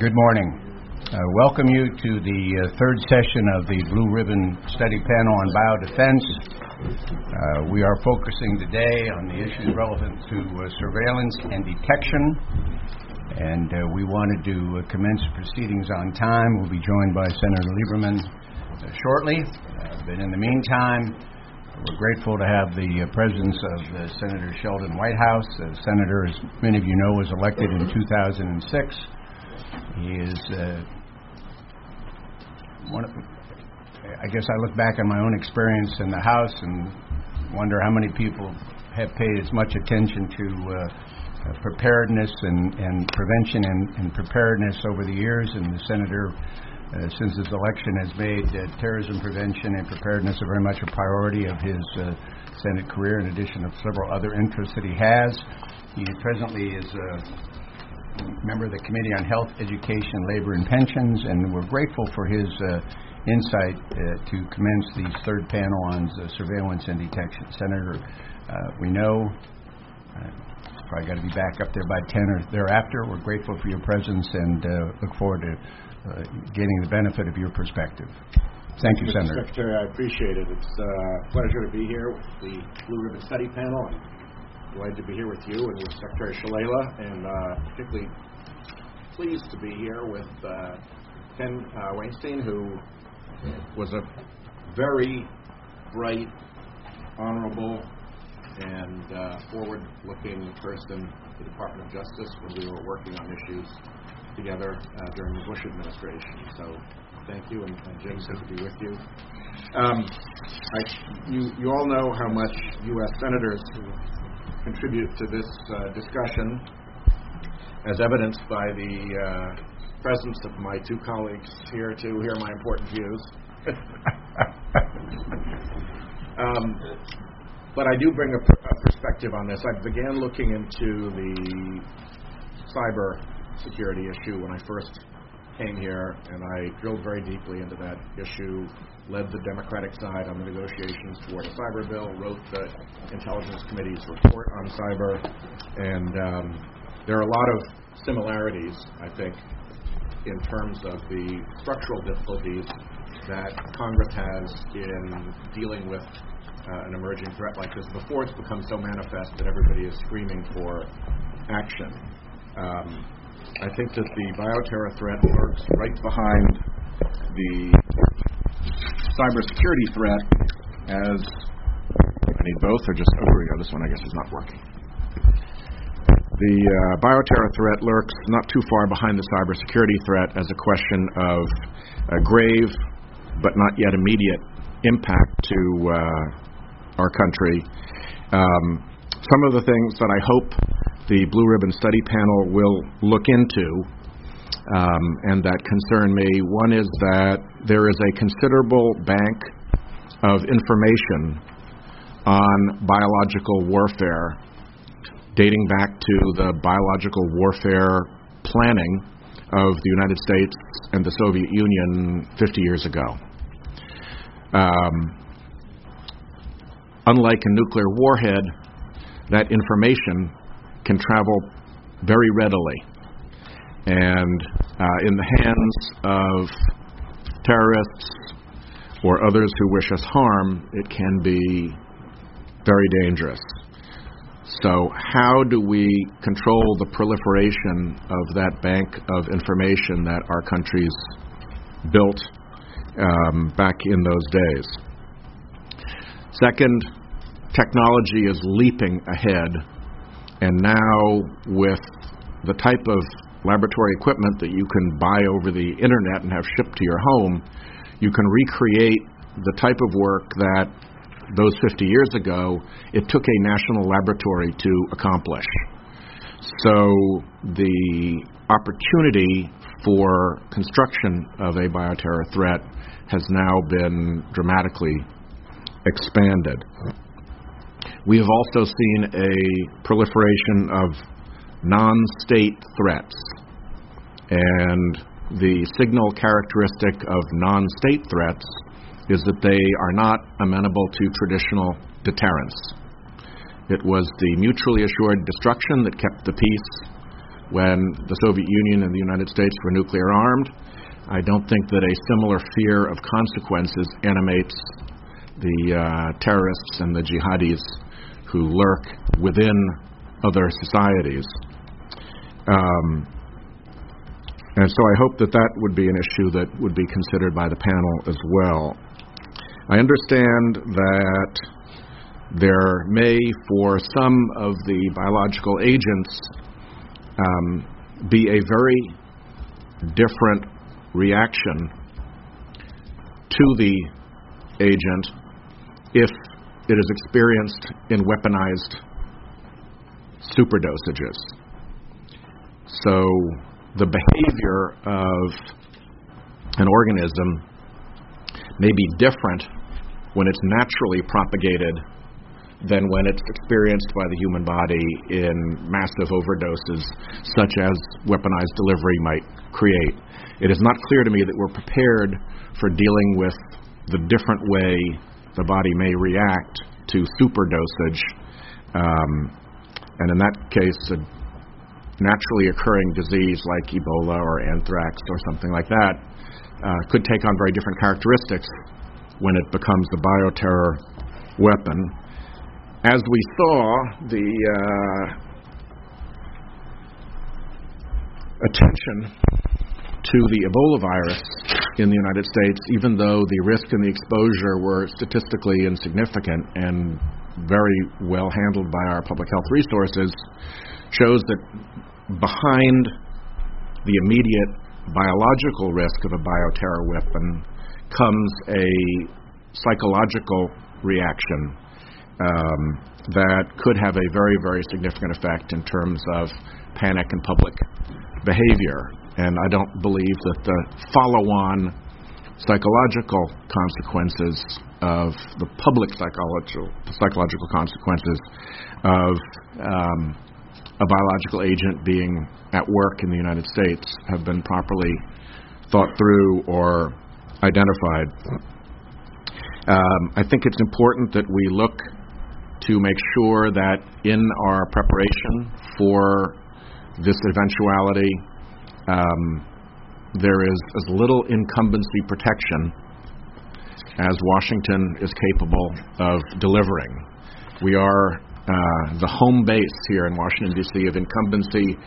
Good morning. Uh, welcome you to the uh, third session of the Blue Ribbon Study Panel on Biodefense. Uh, we are focusing today on the issues relevant to uh, surveillance and detection, and uh, we wanted to uh, commence proceedings on time. We'll be joined by Senator Lieberman shortly, but in the meantime, we're grateful to have the presence of Senator Sheldon Whitehouse. The senator, as many of you know, was elected in 2006. He is uh, one of, I guess I look back on my own experience in the House and wonder how many people have paid as much attention to uh, preparedness and, and prevention and, and, preparedness over the years. And the senator, uh, since his election, has made uh, terrorism prevention and preparedness a very much a priority of his uh, Senate career, in addition to several other interests that he has. He presently is uh, member of the Committee on Health, Education, Labor, and Pensions, and we're grateful for his uh, insight uh, to commence the third panel on surveillance and detection. Senator, uh, we know uh, probably got to be back up there by 10 or thereafter. We're grateful for your presence and uh, look forward to uh, getting the benefit of your perspective. Thank you, Mr. Senator. Secretary, I appreciate it. It's a pleasure to be here with the Blue Ribbon Study Panel Glad to be here with you and with Secretary Shalala, and uh, particularly pleased to be here with uh, Ken uh, Wainstein, who was a very bright, honorable, and uh, forward-looking person in the Department of Justice when we were working on issues together uh, during the Bush administration. So thank you, and, and Jim, good to be with you. Um, I, you. You all know how much U.S. senators contribute to this uh, discussion, as evidenced by the uh, presence of my two colleagues here to hear my important views. um, but I do bring a, pr- a, perspective on this. I began looking into the cyber security issue when I first came here, and I drilled very deeply into that issue led the Democratic side on the negotiations toward a cyber bill, wrote the Intelligence Committee's report on cyber, and um, there are a lot of similarities, I think, in terms of the structural difficulties that Congress has in dealing with uh, an emerging threat like this before it's become so manifest that everybody is screaming for action. Um, I think that the bioterror threat lurks right behind the cybersecurity threat as I need both, or just oh here we go. This one I guess is not working. The uh, bioterror threat lurks not too far behind the cybersecurity threat as a question of a grave but not yet immediate impact to uh, our country. Um, some of the things that I hope the Blue Ribbon Study Panel will look into um, and that concern me. One is that there is a considerable bank of information on biological warfare dating back to the biological warfare planning of the United States and the Soviet Union 50 years ago. Um, unlike a nuclear warhead, that information can travel very readily and uh, in the hands of terrorists or others who wish us harm, it can be very dangerous. So, how do we control the proliferation of that bank of information that our countries built um, back in those days? Second, technology is leaping ahead, and now with the type of laboratory equipment that you can buy over the internet and have shipped to your home, you can recreate the type of work that those 50 years ago it took a national laboratory to accomplish. So the opportunity for construction of a bioterror threat has now been dramatically expanded. We have also seen a proliferation of non state threats. And the signal characteristic of non state threats is that they are not amenable to traditional deterrence. It was the mutually assured destruction that kept the peace when the Soviet Union and the United States were nuclear armed. I don't think that a similar fear of consequences animates the uh, terrorists and the jihadis who lurk within other societies. Um, and so I hope that that would be an issue that would be considered by the panel as well. I understand that there may, for some of the biological agents, um, be a very different reaction to the agent if it is experienced in weaponized superdosages. So the behavior of an organism may be different when it's naturally propagated than when it's experienced by the human body in massive overdoses, such as weaponized delivery might create. It is not clear to me that we're prepared for dealing with the different way the body may react to superdosage. Um, and in that case, a naturally occurring disease like Ebola or anthrax or something like that uh, could take on very different characteristics when it becomes a bioterror weapon. As we saw, the uh, attention to the Ebola virus in the United States, even though the risk and the exposure were statistically insignificant and very well handled by our public health resources, shows that behind the immediate biological risk of a bioterror weapon comes a psychological reaction um, that could have a very, very significant effect in terms of panic and public behavior. And I don't believe that the follow on psychological consequences of the public psychological, psychological consequences of um, a biological agent being at work in the United States have been properly thought through or identified. Um, I think it's important that we look to make sure that in our preparation for this eventuality, um, there is as little incumbency protection as Washington is capable of delivering. We are uh, the home base here in Washington, D.C., of incumbency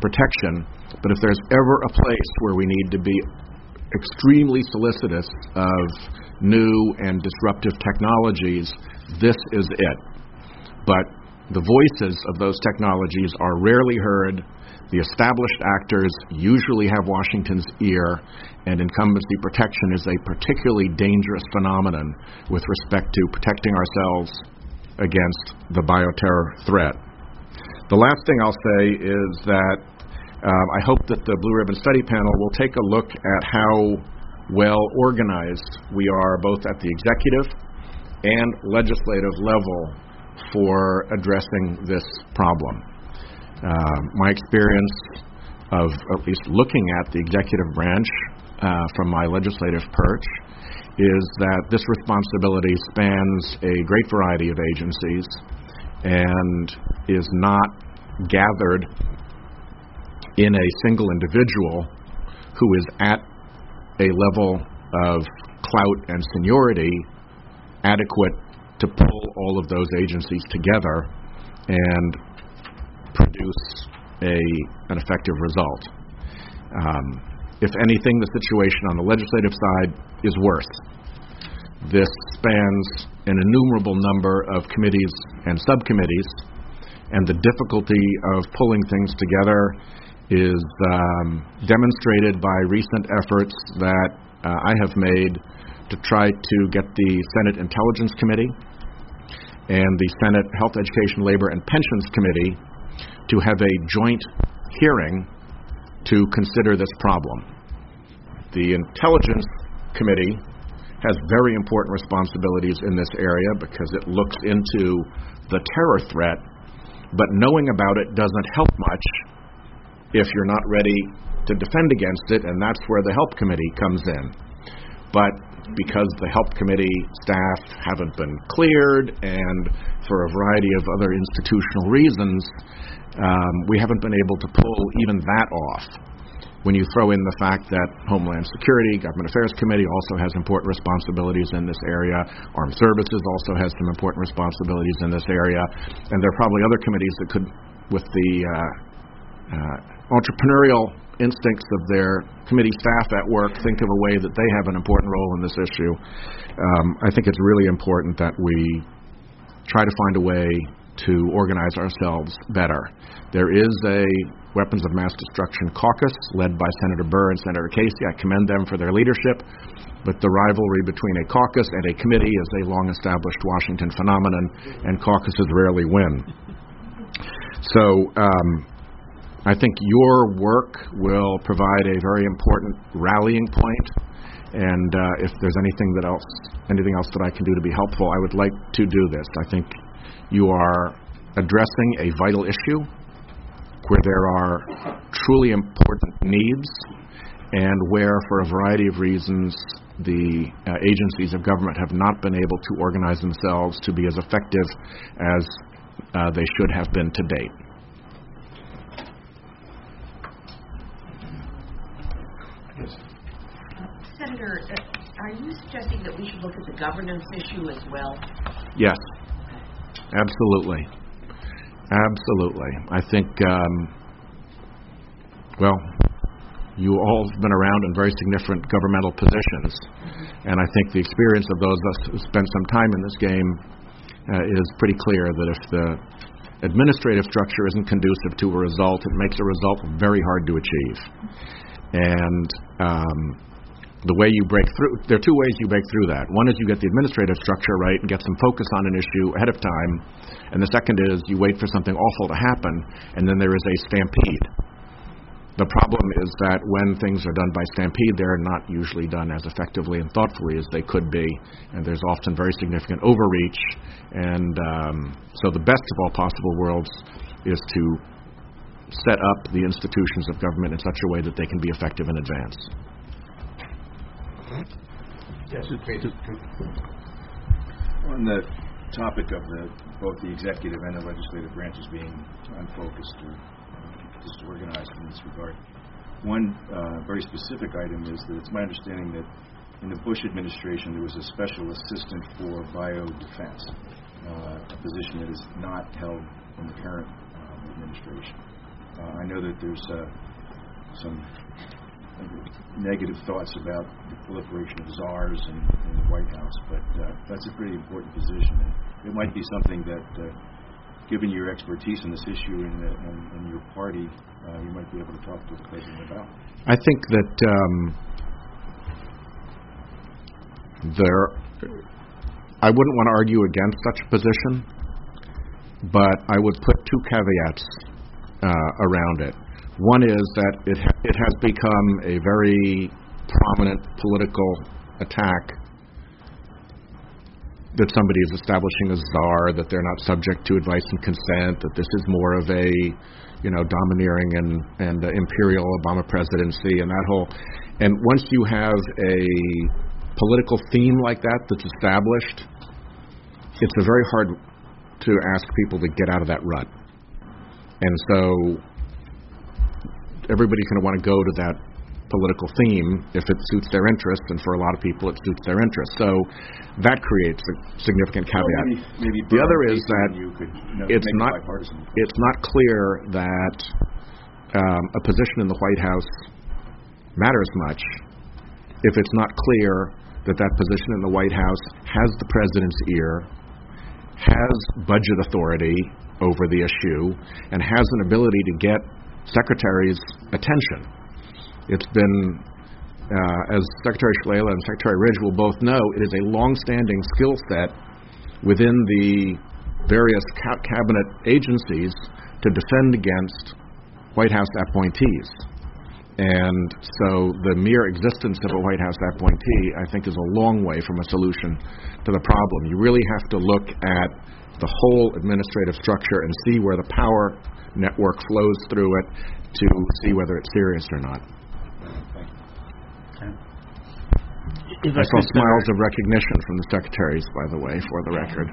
protection, but if there's ever a place where we need to be extremely solicitous of new and disruptive technologies, this is it but the voices of those technologies are rarely heard. The established actors usually have Washington's ear, and incumbency protection is a particularly dangerous phenomenon with respect to protecting ourselves against the bioterror threat. The last thing I'll say is that um, I hope that the Blue Ribbon Study Panel will take a look at how well organized we are both at the executive and legislative level for addressing this problem. Uh, my experience of at least looking at the executive branch uh, from my legislative perch is that this responsibility spans a great variety of agencies and is not gathered in a single individual who is at a level of clout and seniority adequate to pull all of those agencies together and produce a, an effective result. Um, if anything, the situation on the legislative side is worse. This spans an innumerable number of committees and subcommittees, and the difficulty of pulling things together is um, demonstrated by recent efforts that uh, I have made to try to get the Senate Intelligence Committee and the Senate Health, Education, Labor, and Pensions Committee to have a joint hearing to consider this problem. The Intelligence Committee has very important responsibilities in this area because it looks into the terror threat, but knowing about it doesn't help much if you're not ready to defend against it, and that's where the Help Committee comes in. But because the Help Committee staff haven't been cleared and for a variety of other institutional reasons, um, we haven't been able to pull even that off. When you throw in the fact that Homeland Security, Government Affairs Committee also has important responsibilities in this area, Armed Services also has some important responsibilities in this area, and there are probably other committees that could, with the uh, uh, entrepreneurial instincts of their committee staff at work think of a way that they have an important role in this issue. Um, I think it's really important that we try to find a way to organize ourselves better. There is a Weapons of Mass Destruction caucus led by Senator Burr and Senator Casey. I commend them for their leadership, but the rivalry between a caucus and a committee is a long established Washington phenomenon, and caucuses rarely win. So, um, I think your work will provide a very important rallying point, and uh, if there's anything that else, anything else that I can do to be helpful, I would like to do this. I think you are addressing a vital issue where there are truly important needs, and where, for a variety of reasons, the uh, agencies of government have not been able to organize themselves to be as effective as uh, they should have been to date. Senator, uh, are you suggesting that we should look at the governance issue as well? Yes, absolutely. Absolutely. I think, um, well, you all have been around in very significant governmental positions, and I think the experience of those of us who spent some time in this game uh, is pretty clear that if the administrative structure isn't conducive to a result, it makes a result very hard to achieve. And um, the way you break through, there are two ways you break through that. One is you get the administrative structure right and get some focus on an issue ahead of time, and the second is you wait for something awful to happen, and then there is a stampede. The problem is that when things are done by stampede, they're not usually done as effectively and thoughtfully as they could be, and there's often very significant overreach. And um, so, the best of all possible worlds is to set up the institutions of government in such a way that they can be effective in advance. Yes, please. On the topic of the, both the executive and the legislative branches being unfocused or uh, disorganized in this regard, one uh, very specific item is that it's my understanding that in the Bush administration there was a special assistant for biodefense, uh, a position that is not held in the current um, administration. Uh, I know that there's uh, some negative thoughts about the proliferation of czars in the White House, but uh, that's a pretty important position. And it might be something that, uh, given your expertise in this issue and, uh, and, and your party, uh, you might be able to talk to the president about. I think that um, there, I wouldn't want to argue against such a position, but I would put two caveats uh, around it. One is that it ha- it has become a very prominent political attack that somebody is establishing a czar, that they're not subject to advice and consent, that this is more of a you know domineering and and uh, imperial Obama presidency, and that whole. And once you have a political theme like that that's established, it's a very hard to ask people to get out of that rut. And so everybody's going to want to go to that political theme if it suits their interests, and for a lot of people, it suits their interests. So that creates a significant caveat. Well, maybe, maybe the other is that you could, you know, it's make it not it's not clear that um, a position in the White House matters much if it's not clear that that position in the White House has the president's ear, has budget authority over the issue, and has an ability to get secretaries' attention. It's been, uh, as Secretary Shalala and Secretary Ridge will both know, it is a long-standing skill set within the various ca- cabinet agencies to defend against White House appointees. And so the mere existence of a White House appointee, I think, is a long way from a solution to the problem. You really have to look at the whole administrative structure and see where the power network flows through it to see whether it's serious or not. If I saw smiles of recognition from the secretaries, by the way, for the record.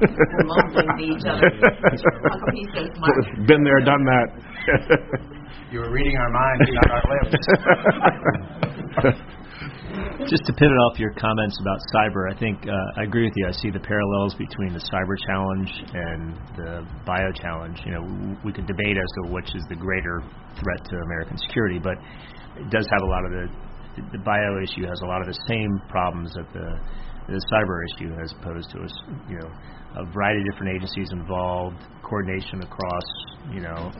We're mumbling each other. How come he says Mark? Been there, done that. You were reading our minds, not our lips. Just to pivot off your comments about cyber, I think uh, I agree with you. I see the parallels between the cyber challenge and the bio challenge. You know, we could debate as to which is the greater threat to American security, but it does have a lot of the the bio issue has a lot of the same problems that the the cyber issue has posed to us. You know, a variety of different agencies involved, coordination across you know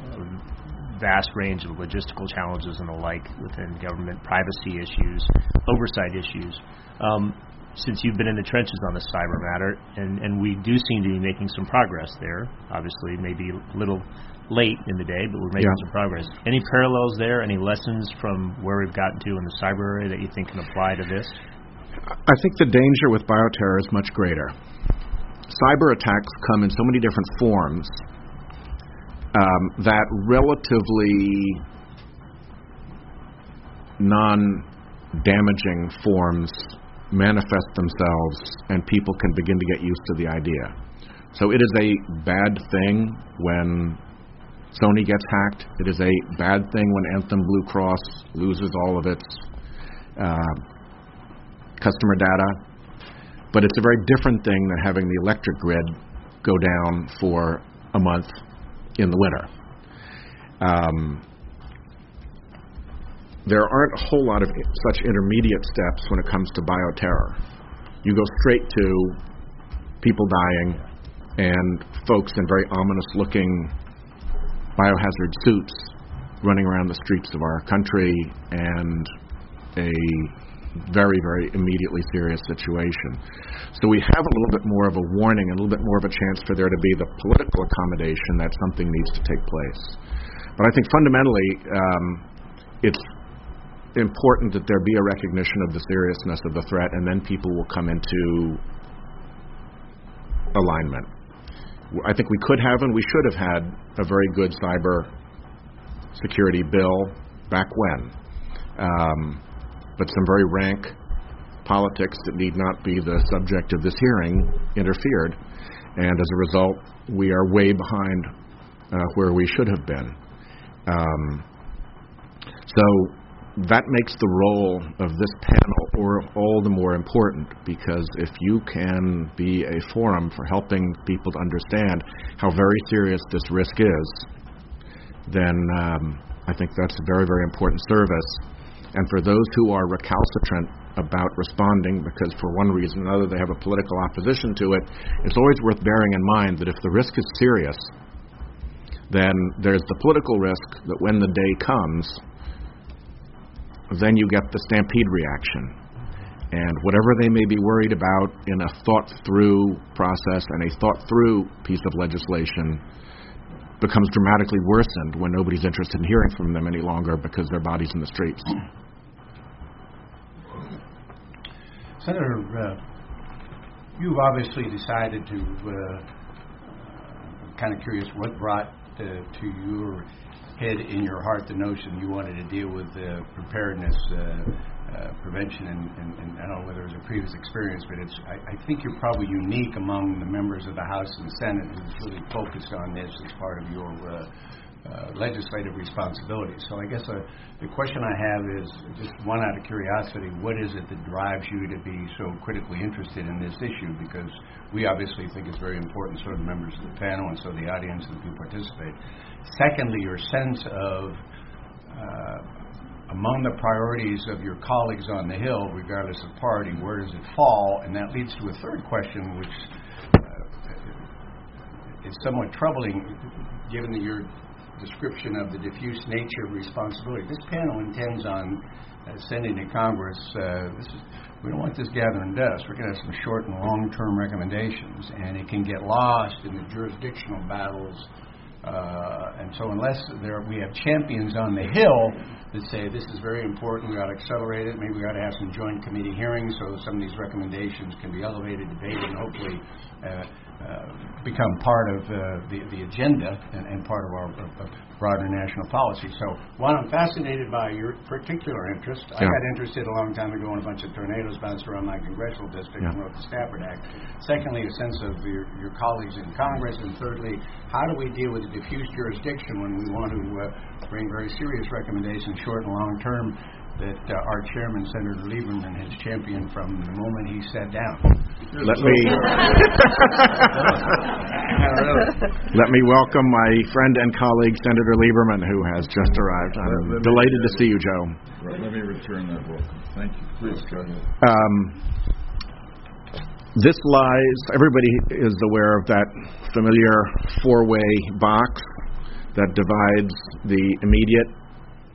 vast range of logistical challenges and the like within government, privacy issues, oversight issues. Um, since you've been in the trenches on the cyber matter, and, and we do seem to be making some progress there. Obviously, maybe a little late in the day, but we're making Yeah. some progress. Any parallels there? Any lessons from where we've gotten to in the cyber area that you think can apply to this? I think the danger with bioterror is much greater. Cyber attacks come in so many different forms um, that relatively non damaging forms manifest themselves, and people can begin to get used to the idea. So it is a bad thing when Sony gets hacked. It is a bad thing when Anthem Blue Cross loses all of its uh, customer data. But it's a very different thing than having the electric grid go down for a month in the winter. Um, there aren't a whole lot of such intermediate steps when it comes to bioterror. You go straight to people dying and folks in very ominous looking biohazard suits running around the streets of our country and a very, very immediately serious situation. So we have a little bit more of a warning a little bit more of a chance for there to be the political accommodation that something needs to take place. But I think fundamentally, um, it's important that there be a recognition of the seriousness of the threat, and then people will come into alignment. I think we could have and we should have had a very good cyber security bill back when. Um, but some very rank politics that need not be the subject of this hearing interfered, and as a result, we are way behind uh, where we should have been. Um, so that makes the role of this panel or all the more important because if you can be a forum for helping people to understand how very serious this risk is, then um, I think that's a very, very important service. And for those who are recalcitrant about responding because for one reason or another they have a political opposition to it, it's always worth bearing in mind that if the risk is serious, then there's the political risk that when the day comes, then you get the stampede reaction. And whatever they may be worried about in a thought through process and a thought through piece of legislation becomes dramatically worsened when nobody's interested in hearing from them any longer because their body's in the streets. Senator, uh, you've obviously decided to, uh, kind of curious, what brought uh, to your head in your heart the notion you wanted to deal with uh, preparedness, uh, prevention, and, and, and I don't know whether it was a previous experience, but it's, I, I think you're probably unique among the members of the House and Senate who's really focused on this as part of your uh, uh, legislative responsibility. So I guess uh, the question I have is just one out of curiosity: what is it that drives you to be so critically interested in this issue? Because we obviously think it's very important, so members of the panel, and so the audience and the participate. Secondly, your sense of uh, among the priorities of your colleagues on the Hill, regardless of party, where does it fall? And that leads to a third question, which uh, is somewhat troubling, given that your description of the diffuse nature of responsibility. This panel intends on uh, sending to Congress. Uh, is, we don't want this gathering dust. We're going to have some short and long-term recommendations, and it can get lost in the jurisdictional battles. Uh, and so, unless there we have champions on the Hill that say this is very important, we ought to accelerate it. Maybe we ought to have some joint committee hearings so some of these recommendations can be elevated, debated, and hopefully uh, become part of uh, the the agenda and and part of our of- broader national policy. So, one, I'm fascinated by your particular interest. I got interested a long time ago in a bunch of tornadoes bounced around my congressional district and wrote the Stafford Act. Secondly, a sense of your your colleagues in Congress. And thirdly, how do we deal with a diffuse jurisdiction when we want to uh, bring very serious recommendations, short and long term, that uh, our chairman, Senator Lieberman, has championed from the moment he sat down? Let me let me welcome my friend and colleague Senator Lieberman, who has just arrived. I'm delighted to see you, Joe. Right, let me return that welcome. Thank you. Please go ahead. Um, this lies. Everybody is aware of that familiar four-way box that divides the immediate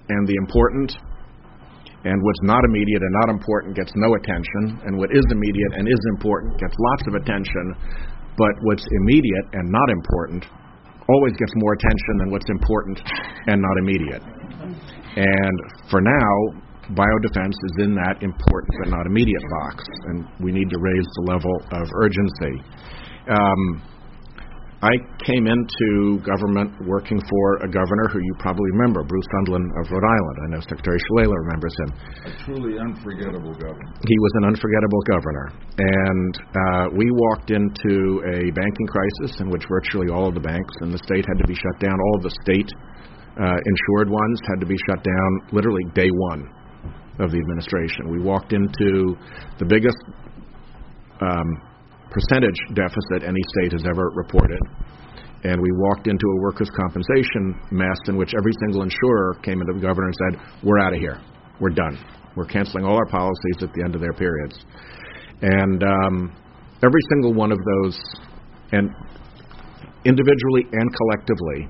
and the important. And what's not immediate and not important gets no attention, and what is immediate and is important gets lots of attention. But what's immediate and not important always gets more attention than what's important and not immediate. And for now, biodefense is in that important but not immediate box, and we need to raise the level of urgency. Um, I came into government working for a governor who you probably remember, Bruce Sundlun of Rhode Island. I know Secretary Shalala remembers him. A truly unforgettable governor. He was an unforgettable governor. And uh, we walked into a banking crisis in which virtually all of the banks in the state had to be shut down. All of the state uh, insured ones had to be shut down literally day one of the administration. We walked into the biggest um, percentage deficit any state has ever reported. And we walked into a workers' compensation mess in which every single insurer came into the governor and said, We're out of here. We're done. We're canceling all our policies at the end of their periods. And um, every single one of those, and individually and collectively,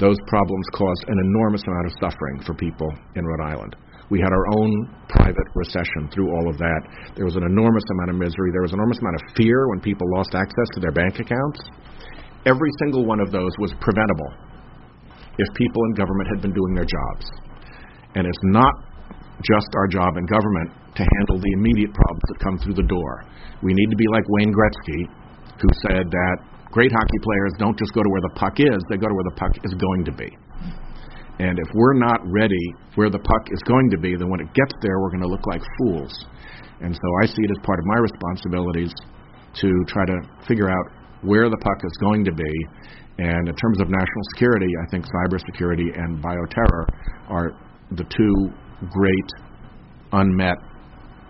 those problems caused an enormous amount of suffering for people in Rhode Island. We had our own private recession through all of that. There was an enormous amount of misery. There was an enormous amount of fear when people lost access to their bank accounts. Every single one of those was preventable if people in government had been doing their jobs. And it's not just our job in government to handle the immediate problems that come through the door. We need to be like Wayne Gretzky, who said that great hockey players don't just go to where the puck is, they go to where the puck is going to be. And if we're not ready where the puck is going to be, then when it gets there, we're going to look like fools. And so I see it as part of my responsibilities to try to figure out where the puck is going to be. And in terms of national security, I think cybersecurity and bioterror are the two great unmet,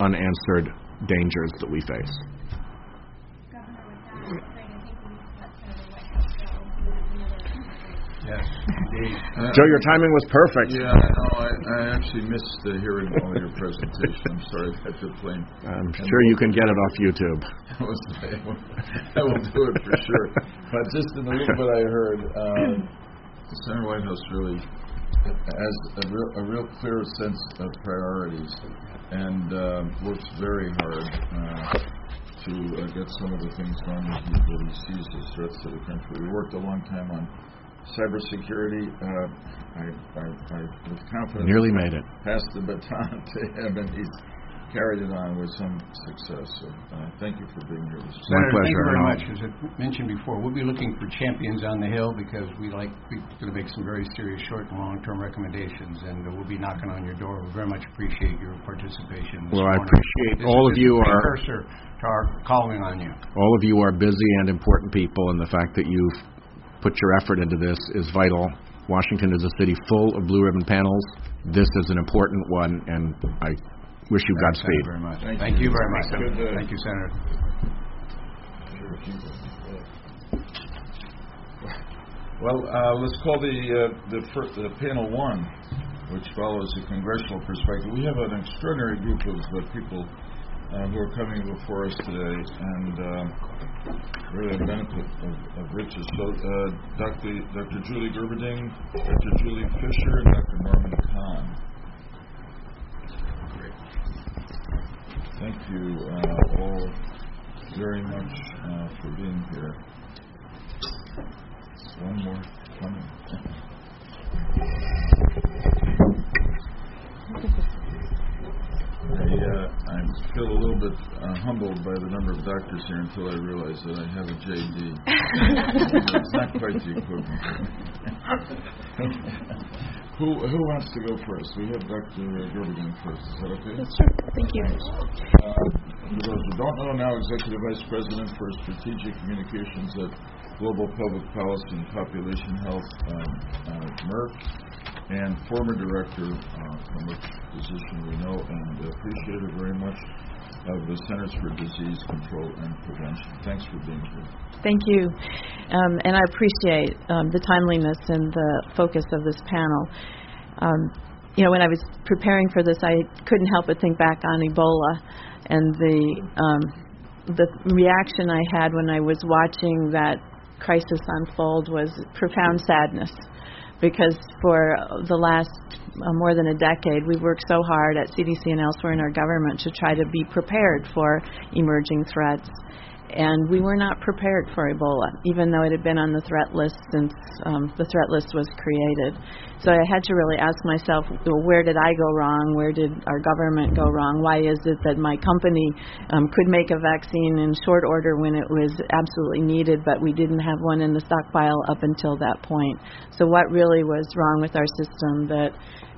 unanswered dangers that we face. Governor, with that, Craig, I think we need to let Senator Whitehouse go. We have another Yes. Uh, Joe, your timing was perfect. Yeah, I know. I, I actually missed uh, hearing all your presentation. I'm sorry I had to plane. I'm sure you can get it off YouTube. I will do it for sure. But just in the little bit I heard, uh, Senator Whitehouse really has a real, a real clear sense of priorities and uh, works very hard uh, to uh, get some of the things done that he, that he sees as threats to the country. We worked a long time on cybersecurity. Uh, I, I, I was confident Nearly made it. passed the baton to him, and he's carried it on with some success. So, uh, thank you for being here this morning. My Senator, thank pleasure, you very much. As I mentioned before, we'll be looking for champions on the Hill because we like, we're going to make some very serious short and long-term recommendations, and uh, we'll be knocking on your door. We very much appreciate your participation this Well, I appreciate This all is of you are- precursor to our calling on you. All of you are busy and important people, and the fact that you've put your effort into this is vital. Washington is a city full of blue ribbon panels. This is an important one, and I wish you Godspeed. Thank Godspeed. you very much. Thank Thank you. you very much. Good, uh, Thank you, Senator. Well, uh, let's call the uh, the, fir- the panel one, which follows the congressional perspective. We have an extraordinary group of uh, people uh, who are coming before us today, and uh, really a benefit of, of riches. So, uh, Dr. Dr. Julie Gerberding, Dr. Julie Fischer, and Dr. Norman Kahn. Thank you uh, all very much uh, for being here. One more coming. I, uh, I'm feel a little bit uh, humbled by the number of doctors here until I realize that I have a JD. it's not quite the equivalent. who who wants to go first? We have Dr. Gerberding first. Is that okay? Sure. Thank you. Uh, for those who don't know, now Executive Vice President for Strategic Communications at Global Public Policy and Population Health, um, uh, Merck, and former Director, uh, from which position we know and appreciate it very much, of the Centers for Disease Control and Prevention. Thanks for being here. Thank you. Um, and I appreciate um, the timeliness and the focus of this panel. Um, you know, when I was preparing for this, I couldn't help but think back on Ebola and the um, the reaction I had when I was watching that crisis unfold was profound sadness because for the last uh, more than a decade we've worked so hard at CDC and elsewhere in our government to try to be prepared for emerging threats and we were not prepared for Ebola, even though it had been on the threat list since um, the threat list was created. So I had to really ask myself, well, where did I go wrong? Where did our government go wrong? Why is it that my company um, could make a vaccine in short order when it was absolutely needed, but we didn't have one in the stockpile up until that point? So what really was wrong with our system that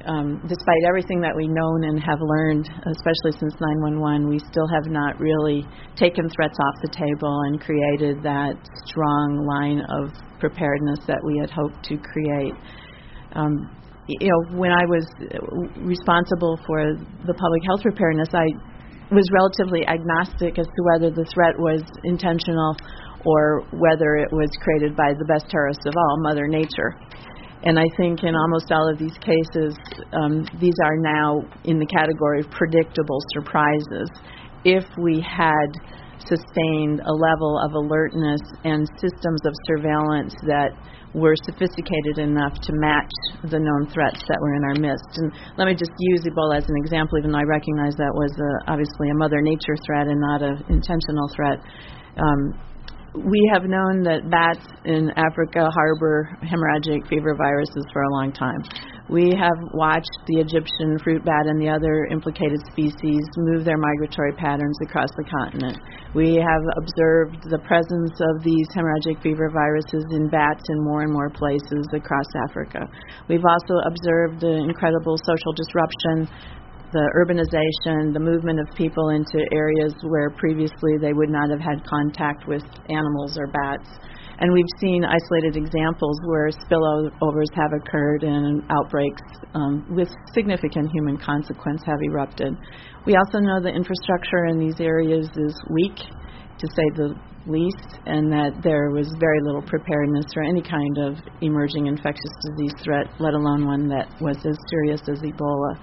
um, despite everything that we've known and have learned, especially since 911, we still have not really taken threats off the table and created that strong line of preparedness that we had hoped to create. Um, you know, when I was responsible for the public health preparedness, I was relatively agnostic as to whether the threat was intentional or whether it was created by the best terrorist of all, Mother Nature. And I think in almost all of these cases, um, these are now in the category of predictable surprises. If we had sustained a level of alertness and systems of surveillance that were sophisticated enough to match the known threats that were in our midst. And let me just use Ebola as an example, even though I recognize that was a, obviously a Mother Nature threat and not an intentional threat. Um, we have known that bats in Africa harbor hemorrhagic fever viruses for a long time. We have watched the Egyptian fruit bat and the other implicated species move their migratory patterns across the continent. We have observed the presence of these hemorrhagic fever viruses in bats in more and more places across Africa. We've also observed the incredible social disruption the urbanization, the movement of people into areas where previously they would not have had contact with animals or bats. And we've seen isolated examples where spillovers have occurred and outbreaks um, with significant human consequence have erupted. We also know the infrastructure in these areas is weak, to say the least, and that there was very little preparedness for any kind of emerging infectious disease threat, let alone one that was as serious as Ebola.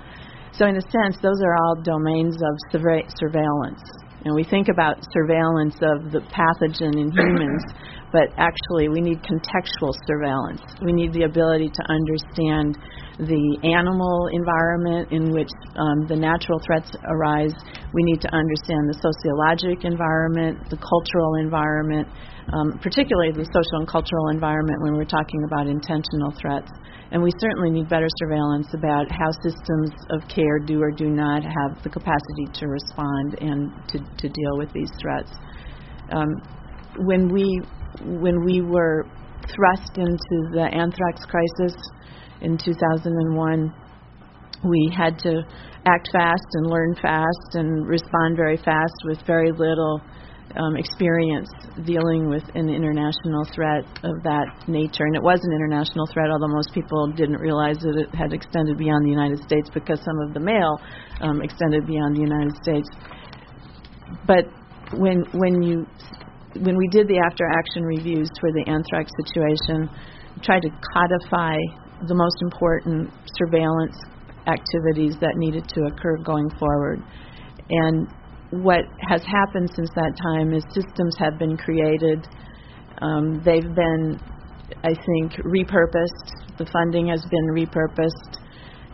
So, in a sense, those are all domains of surveillance. And we think about surveillance of the pathogen in humans, but actually, we need contextual surveillance. We need the ability to understand the animal environment in which um, the natural threats arise. We need to understand the sociologic environment, the cultural environment, um, particularly the social and cultural environment when we're talking about intentional threats. And we certainly need better surveillance about how systems of care do or do not have the capacity to respond and to, to deal with these threats. Um, when we when we were thrust into the anthrax crisis in 2001, we had to act fast and learn fast and respond very fast with very little um, experience dealing with an international threat of that nature. And it was an international threat, although most people didn't realize that it had extended beyond the United States because some of the mail um, extended beyond the United States. But when when you when we did the after action reviews for the anthrax situation, tried to codify the most important surveillance activities that needed to occur going forward. And what has happened since that time is systems have been created. Um, they've been, I think, repurposed. The funding has been repurposed.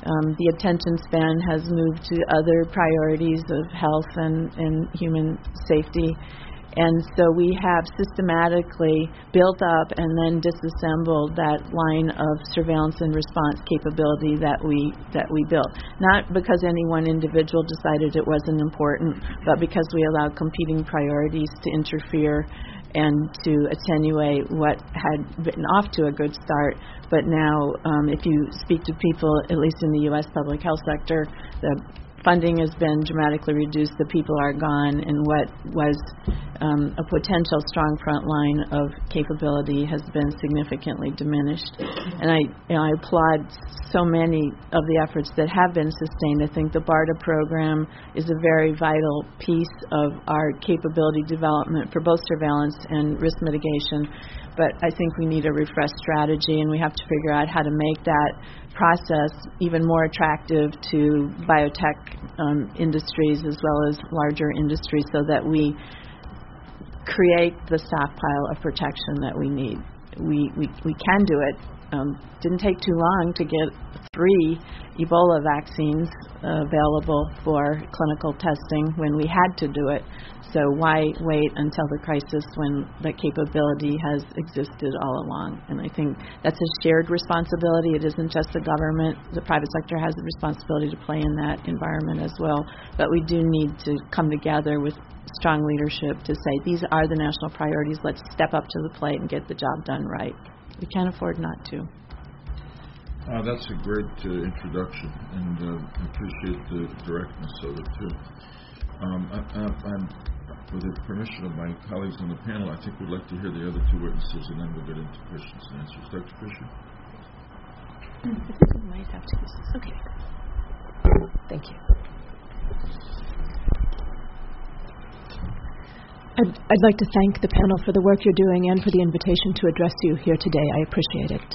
Um, the attention span has moved to other priorities of health and, and human safety. And so we have systematically built up and then disassembled that line of surveillance and response capability that we that we built. Not because any one individual decided it wasn't important, but because we allowed competing priorities to interfere and to attenuate what had been off to a good start. But now, um, if you speak to people, at least in the U.S. public health sector, the funding has been dramatically reduced, the people are gone, and what was um, a potential strong front line of capability has been significantly diminished. And I, you know, I applaud so many of the efforts that have been sustained. I think the BARDA program is a very vital piece of our capability development for both surveillance and risk mitigation. But I think we need a refreshed strategy, and we have to figure out how to make that process even more attractive to biotech um, industries as well as larger industries so that we create the stockpile of protection that we need. We, we, we can do it. Um, didn't take too long to get three Ebola vaccines available for clinical testing when we had to do it. So why wait until the crisis when the capability has existed all along? And I think that's a shared responsibility. It isn't just the government. The private sector has the responsibility to play in that environment as well. But we do need to come together with strong leadership to say these are the national priorities. Let's step up to the plate and get the job done right. We can't afford not to. Uh, that's a great uh, introduction, and uh, I appreciate the directness of it too. Um, I, I, I'm, with the permission of my colleagues on the panel, I think we'd like to hear the other two witnesses, and then we'll get into questions and answers. Dr. Fischer. might have to. Okay. Thank you. I'd, I'd like to thank the panel for the work you're doing and for the invitation to address you here today. I appreciate it.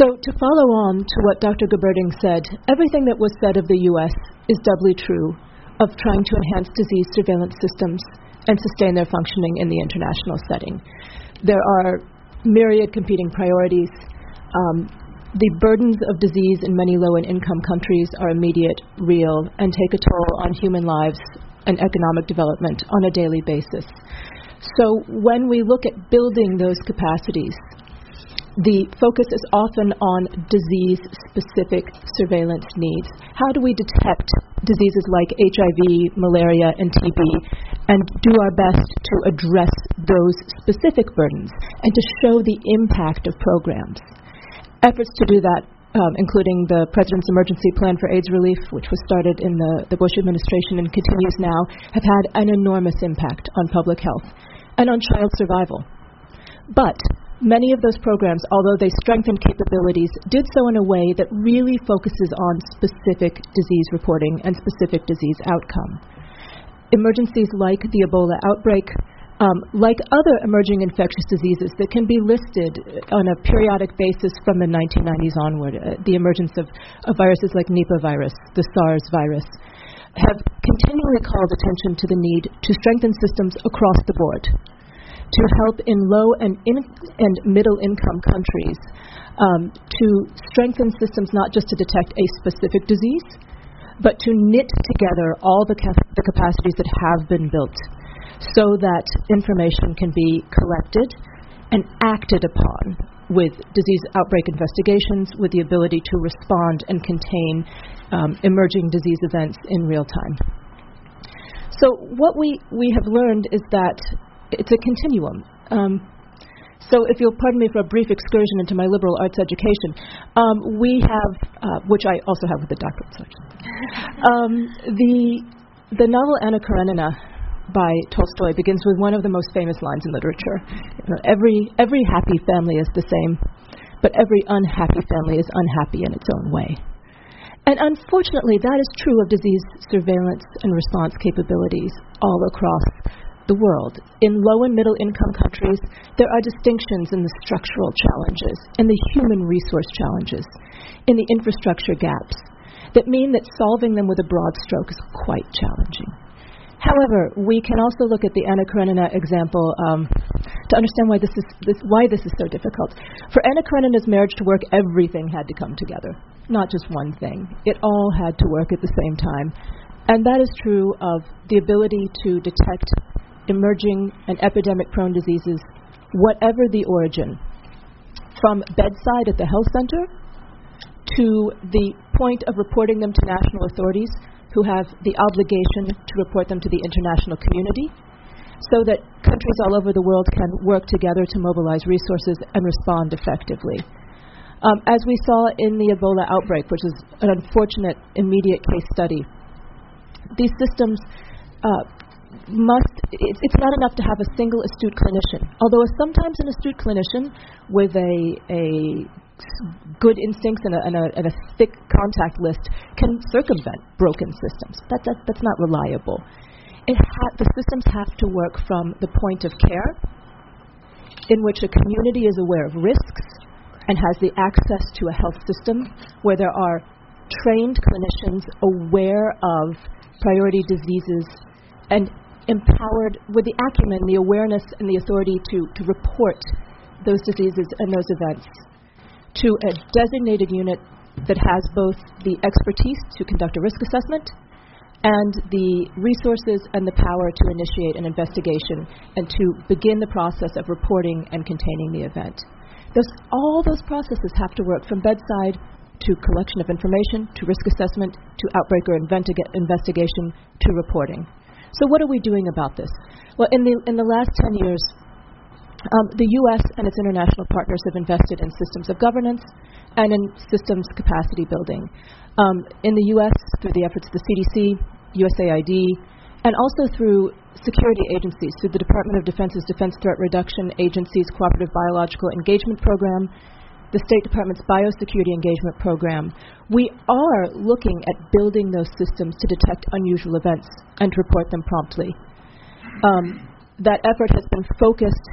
So, to follow on to what Dr. Gerberding said, everything that was said of the U.S. is doubly true of trying to enhance disease surveillance systems and sustain their functioning in the international setting. There are myriad competing priorities. Um, the burdens of disease in many low and income countries are immediate, real, and take a toll on human lives and economic development on a daily basis. So, when we look at building those capacities, the focus is often on disease specific surveillance needs. How do we detect diseases like HIV, malaria, and TB and do our best to address those specific burdens and to show the impact of programs? Efforts to do that um, including the President's Emergency Plan for AIDS Relief, which was started in the, the Bush administration and continues now, have had an enormous impact on public health and on child survival. But many of those programs, although they strengthened capabilities, did so in a way that really focuses on specific disease reporting and specific disease outcome. Emergencies like the Ebola outbreak, um, like other emerging infectious diseases that can be listed on a periodic basis from the 1990s onward, uh, the emergence of, of viruses like Nipah virus, the SARS virus, have continually called attention to the need to strengthen systems across the board to help in low and, in, and middle income countries um, to strengthen systems not just to detect a specific disease, but to knit together all the, cap- the capacities that have been built so that information can be collected and acted upon with disease outbreak investigations, with the ability to respond and contain um, emerging disease events in real time. So, what we, we have learned is that it's a continuum. Um, so, if you'll pardon me for a brief excursion into my liberal arts education, um, we have, uh, which I also have with the doctorate um, the the novel Anna Karenina by Tolstoy begins with one of the most famous lines in literature. Every every happy family is the same, but every unhappy family is unhappy in its own way. And unfortunately, that is true of disease surveillance and response capabilities all across the world. In low and middle income countries, there are distinctions in the structural challenges, in the human resource challenges, in the infrastructure gaps that mean that solving them with a broad stroke is quite challenging. However, we can also look at the Anna Karenina example um, to understand why this is this, why this is so difficult. For Anna Karenina's marriage to work, everything had to come together, not just one thing. It all had to work at the same time, and that is true of the ability to detect emerging and epidemic prone diseases, whatever the origin, from bedside at the health center to the point of reporting them to national authorities who have the obligation to report them to the international community so that countries all over the world can work together to mobilize resources and respond effectively. Um, as we saw in the Ebola outbreak, which is an unfortunate immediate case study, these systems uh, must, it's, it's not enough to have a single astute clinician. Although sometimes an astute clinician with a, a good instincts and a, and, a, and a thick contact list can circumvent broken systems. That, that, that's not reliable. Ha- the systems have to work from the point of care, in which a community is aware of risks and has the access to a health system where there are trained clinicians aware of priority diseases and empowered with the acumen, the awareness, and the authority to, to report those diseases and those events to a designated unit that has both the expertise to conduct a risk assessment and the resources and the power to initiate an investigation and to begin the process of reporting and containing the event. Those, all those processes have to work from bedside to collection of information, to risk assessment, to outbreak or investigation, to reporting. So, what are we doing about this? Well, in the, in the last 10 years, um, the U.S. and its international partners have invested in systems of governance and in systems capacity building. Um, in the U.S., through the efforts of the CDC, USAID, and also through security agencies, through the Department of Defense's Defense Threat Reduction Agency's Cooperative Biological Engagement Program, the State Department's Biosecurity Engagement Program, we are looking at building those systems to detect unusual events and to report them promptly. Um, that effort has been focused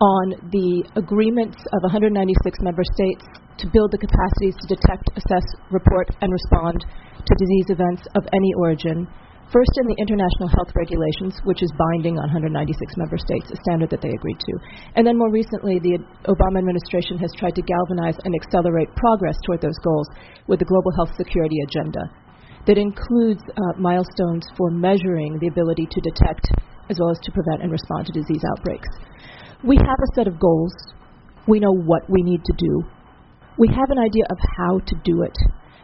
on the agreements of 196 member states to build the capacities to detect, assess, report, and respond to disease events of any origin. First, in the international health regulations, which is binding on 196 member states, a standard that they agreed to. And then more recently, the Obama administration has tried to galvanize and accelerate progress toward those goals with the Global Health Security Agenda that includes uh, milestones for measuring the ability to detect as well as to prevent and respond to disease outbreaks. We have a set of goals. We know what we need to do. We have an idea of how to do it.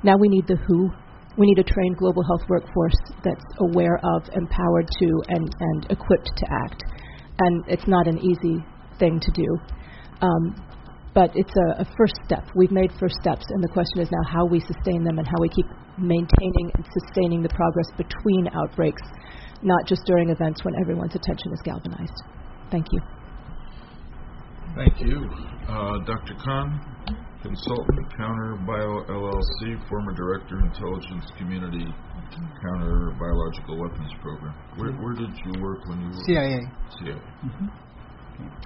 Now we need the who. We need a trained global health workforce that's aware of, empowered to, and, and equipped to act. And it's not an easy thing to do. Um, but it's a, a first step. We've made first steps, and the question is now how we sustain them and how we keep maintaining and sustaining the progress between outbreaks, not just during events when everyone's attention is galvanized. Thank you. Thank you. Uh, Dr. Khan, consultant, Counter Bio LLC, former director, Intelligence Community Counter Biological Weapons Program. Where, where did you work when you were? CIA. CIA. Mm-hmm.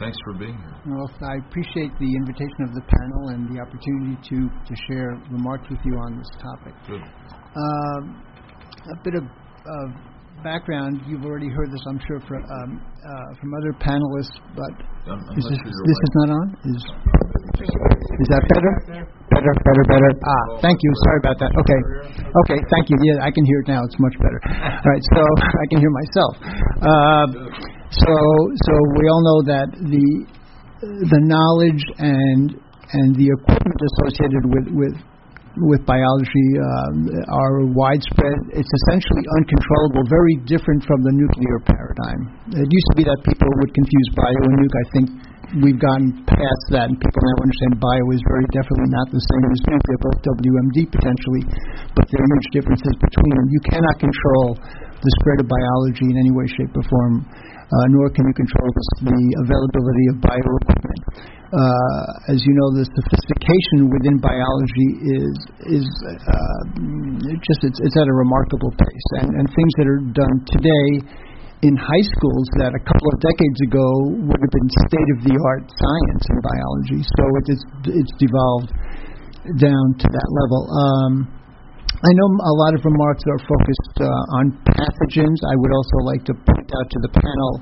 Thanks for being here. Well, I appreciate the invitation of the panel and the opportunity to, to share remarks with you on this topic. Good. Um, a bit of uh, background, you've already heard this, I'm sure, from um, uh, from other panelists. But I'm, I'm is this, sure this is not on. Is is that better? Better, better, better. Ah, thank you. Sorry about that. Okay, okay. Thank you. Yeah, I can hear it now. It's much better. All right, so I can hear myself. Uh, so, so we all know that the the knowledge and and the equipment associated with with with biology um, are widespread. It's essentially uncontrollable, very different from the nuclear paradigm. It used to be that people would confuse bio and nuke. I think we've gotten past that, and people now understand bio is very definitely not the same as nuke. They're both WMD potentially, but there are huge differences between them. You cannot control the spread of biology in any way, shape, or form, uh, nor can you control the, the availability of bio equipment uh, as you know, the sophistication within biology is is uh, just it's, it's at a remarkable pace, and, and things that are done today in high schools that a couple of decades ago would have been state of the art science in biology. So it's it's devolved down to that level. Um, I know a lot of remarks are focused uh, on pathogens. I would also like to point out to the panel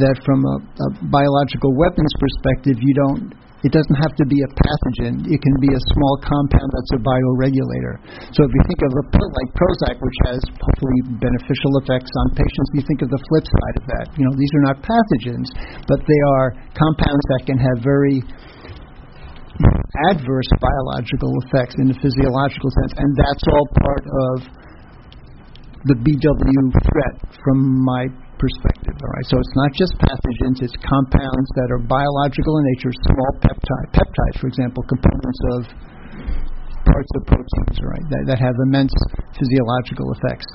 that from a, a biological weapons perspective, you don't It doesn't have to be a pathogen. It can be a small compound that's a bioregulator. So if you think of a pill like Prozac, which has hopefully beneficial effects on patients, you think of the flip side of that. You know, these are not pathogens, but they are compounds that can have very adverse biological effects in the physiological sense, and that's all part of the BW threat from my perspective. All right, so it's not just pathogens; it's compounds that are biological in nature, small peptide peptides, for example, components of parts of proteins, right, that, that have immense physiological effects.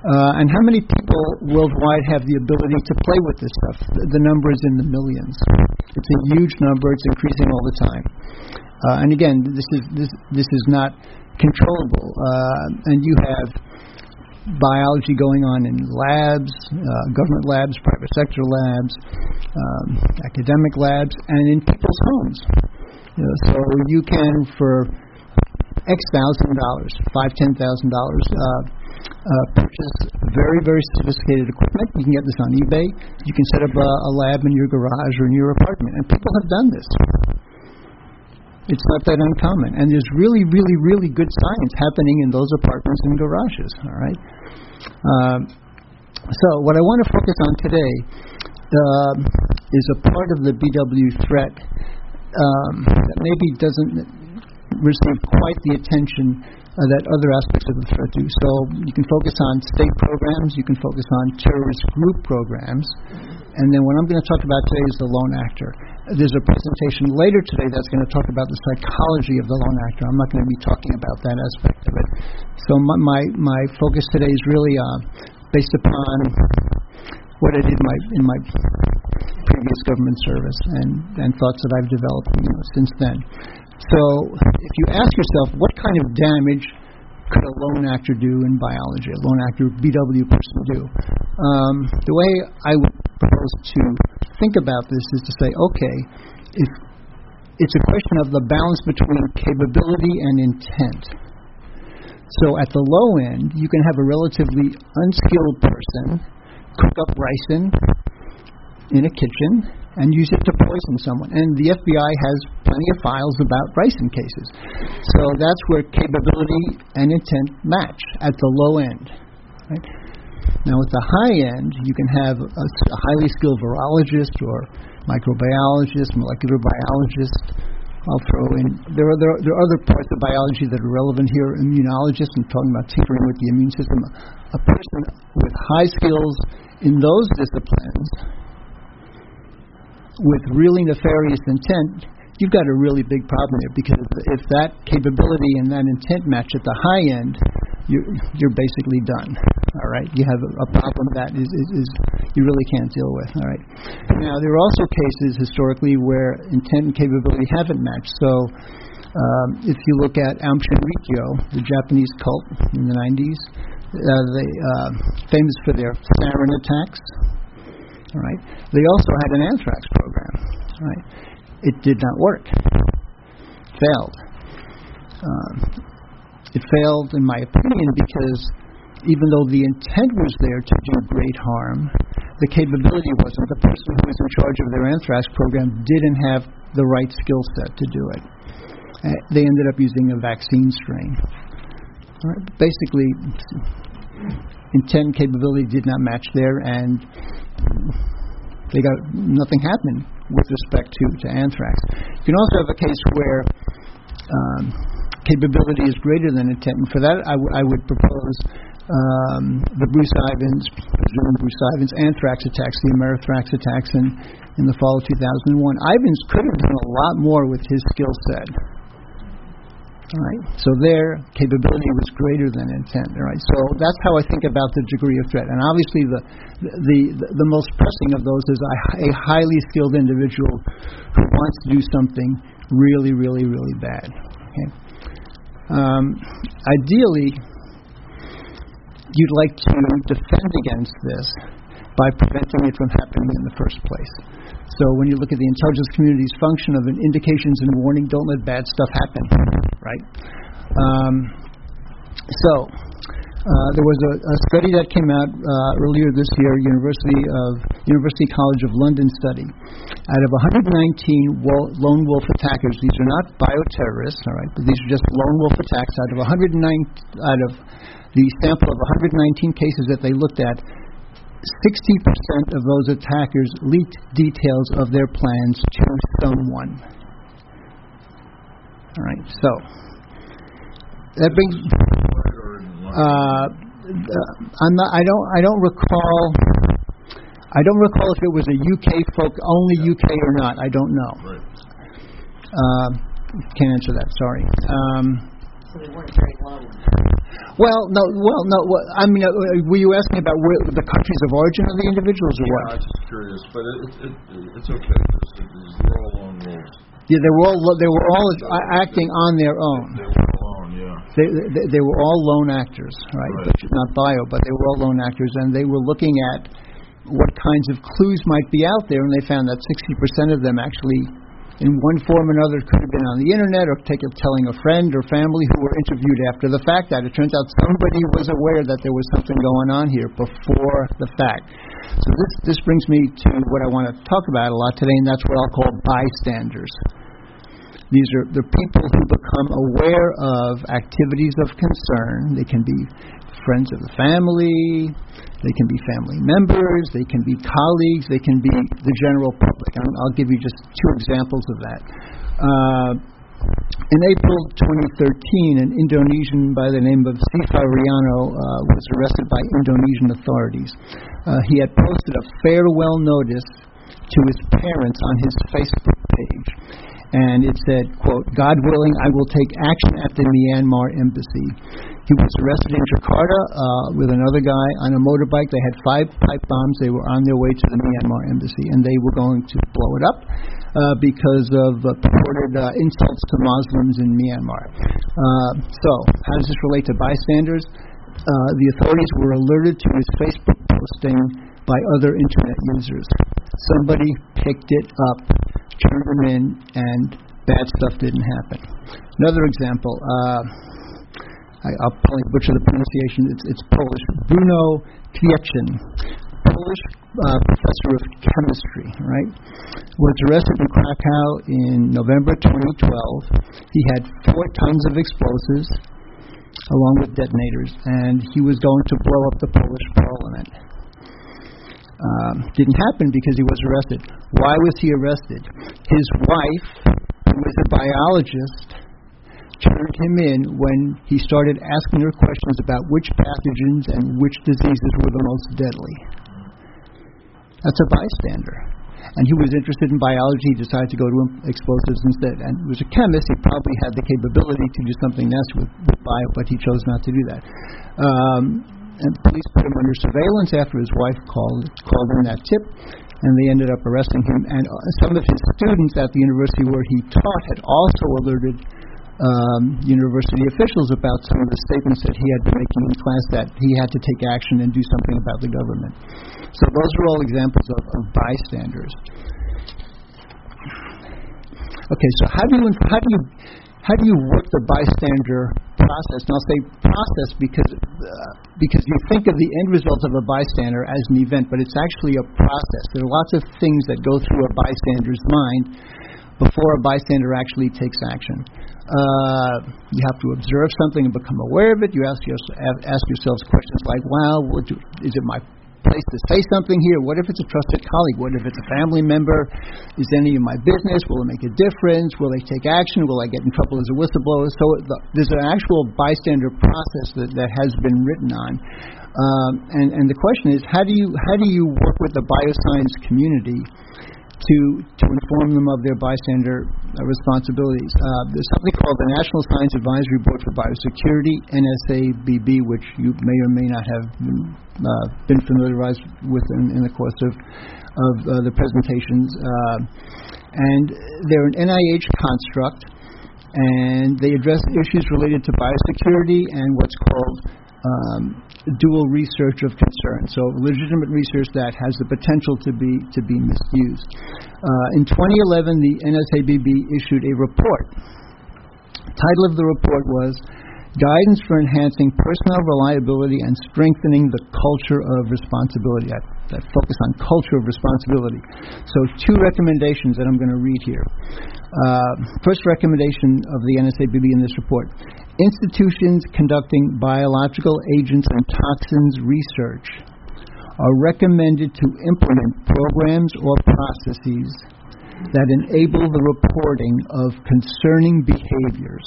Uh, and how many people worldwide have the ability to play with this stuff? The, the number is in the millions. It's a huge number. It's increasing all the time. Uh, and again, this is this this is not controllable. Uh, and you have biology going on in labs, uh, government labs, private sector labs, um, academic labs, and in people's homes. You know, so you can, for X thousand dollars, five, ten thousand dollars, uh, uh, purchase very, very sophisticated equipment. You can get this on eBay. You can set up a, a lab in your garage or in your apartment, and people have done this. It's not that uncommon, and there's really, really, really good science happening in those apartments and garages. All right. Um, so what I want to focus on today uh, is a part of the BW threat um, that maybe doesn't receive quite the attention uh, that other aspects of the threat do. So you can focus on state programs, you can focus on terrorist group programs, and then what I'm going to talk about today is the lone actor. There's a presentation later today that's going to talk about the psychology of the lone actor. I'm not going to be talking about that aspect of it. So my my, my focus today is really uh, based upon what I did in my in my previous government service and and thoughts that I've developed you know, since then. So if you ask yourself what kind of damage could a lone actor do in biology, a lone actor BW person do? Um, the way I would propose to think about this is to say, okay, if it's a question of the balance between capability and intent. So at the low end, you can have a relatively unskilled person cook up ricin in a kitchen and use it to poison someone. And the FBI has plenty of files about ricin cases. So that's where capability and intent match at the low end. Right? Now, at the high end, you can have a, a highly skilled virologist or microbiologist, molecular biologist. I'll throw in. There are, there are, there are other parts of biology that are relevant here. Immunologists, I'm talking about tinkering with the immune system. A person with high skills in those disciplines with really nefarious intent, you've got a really big problem here because if that capability and that intent match at the high end, you're, you're basically done. All right, you have a, problem that is, is, is you really can't deal with. All right. Now there are also cases historically where intent and capability haven't matched. So um, if you look at Aum Shinrikyo, the Japanese cult in the 90s, uh, they uh, famous for their sarin attacks. All right. They also had an anthrax program. Right. It did not work. Failed. Um, it failed, in my opinion, because even though the intent was there to do great harm, the capability wasn't. The person who was in charge of their anthrax program didn't have the right skill set to do it. Uh, they ended up using a vaccine strain. Right. Basically, intent capability did not match there, and they got nothing happened with respect to, to anthrax. You can also have a case where um, capability is greater than intent, and for that, I, w- I would propose um, the Bruce Ivins, President Bruce Ivins anthrax attacks, the Amerithrax attacks in, in the fall of 2001. Ivins could have done a lot more with his skill set. All right. So their capability was greater than intent. All right. So that's how I think about the degree of threat. And obviously, the the the, the most pressing of those is a, a highly skilled individual who wants to do something really, really, really bad. Okay. Um, ideally, you'd like to defend against this by preventing it from happening in the first place. So when you look at the intelligence community's function of an indications and warning, don't let bad stuff happen, right? Um, so uh, there was a, a study that came out uh, earlier this year, University of University College of London study. Out of 119 wo- lone wolf attackers, these are not bioterrorists, all right, but these are just lone wolf attacks. Out of 109, out of the sample of 119 cases that they looked at, 60% of those attackers leaked details of their plans to someone. All right, so that brings. Uh, I'm not. I don't. I don't recall. I don't recall if it was a UK folk only UK or not. I don't know. Uh, can't answer that. Sorry. Um, So they weren't very low. well, no. Well, no. Well, I mean, uh, were you asking about where, the countries of origin of the individuals or Yeah, I what? was just curious, but it, it, it, it's okay. It's, it's, they're all lone wolves. Yeah, they were all. They were all uh, acting on their own. They were. They, they, were all lone actors, right? Right. But not bio, but they were all lone actors, and they were looking at what kinds of clues might be out there, and they found that 60% of them actually, in one form or another, could have been on the internet or take telling a friend or family who were interviewed after the fact. That it turns out somebody was aware that there was something going on here before the fact. So this this brings me to what I want to talk about a lot today, and that's what I'll call bystanders. These are the people who become aware of activities of concern. They can be friends of the family, they can be family members, they can be colleagues, they can be the general public. And I'll give you just two examples of that. Uh, in April 2013, an Indonesian by the name of Sefa Riano uh, was arrested by Indonesian authorities. Uh, he had posted a farewell notice to his parents on his Facebook page and it said, quote, God willing, I will take action at the Myanmar embassy. He was arrested in Jakarta uh, with another guy on a motorbike. They had five pipe bombs. They were on their way to the Myanmar embassy, and they were going to blow it up uh, because of uh, purported uh, insults to Muslims in Myanmar. Uh, so, how does this relate to bystanders? Uh, the authorities were alerted to his Facebook posting by other internet users. Somebody picked it up, turned them in, and bad stuff didn't happen. Another example, uh, I, I'll probably butcher the pronunciation, it's, it's Polish. Bruno Kwiecien, Polish uh, professor of chemistry, right, was arrested in Krakow in November 2012. He had four tons of explosives along with detonators, and he was going to blow up the Polish parliament. Um, didn't happen because he was arrested. Why was he arrested? His wife, who was a biologist, turned him in when he started asking her questions about which pathogens and which diseases were the most deadly. That's a bystander. And he was interested in biology. He decided to go to explosives instead. And he was a chemist. He probably had the capability to do something nasty with, with bio, but he chose not to do that. Um, and police put him under surveillance after his wife called called in that tip, and they ended up arresting him. And uh, some of his students at the university where he taught had also alerted um, university officials about some of the statements that he had been making in class that he had to take action and do something about the government. So those are all examples of, of bystanders. Okay, so how do you how do you how do you work the bystander process? And I'll say process because uh, because you think of the end result of a bystander as an event, but it's actually a process. There are lots of things that go through a bystander's mind before a bystander actually takes action. Uh, you have to observe something and become aware of it. You ask, yourself, ask yourselves questions like, "Wow, do, is it my place to say something here? What if it's a trusted colleague? What if it's a family member? Is any of my business? Will it make a difference? Will they take action? Will I get in trouble as a whistleblower? So the, there's an actual bystander process that, that has been written on. Um, and, and the question is, how do you how do you work with the bioscience community to to inform them of their bystander uh, responsibilities? Uh, there's something called the National Science Advisory Board for Biosecurity (NSABB), which you may or may not have been, uh, been familiarized with in, in the course of of uh, the presentations. Uh, and they're an NIH construct, and they address issues related to biosecurity and what's called um, dual research of concern. So legitimate research that has the potential to be to be misused. Uh, in 2011, the NSABB issued a report. The title of the report was guidance for enhancing personnel reliability and strengthening the culture of responsibility. I, focus on culture of responsibility. So, two recommendations that I'm going to read here. Uh, first recommendation of the NSABB in this report institutions conducting biological agents and toxins research are recommended to implement programs or processes that enable the reporting of concerning behaviors.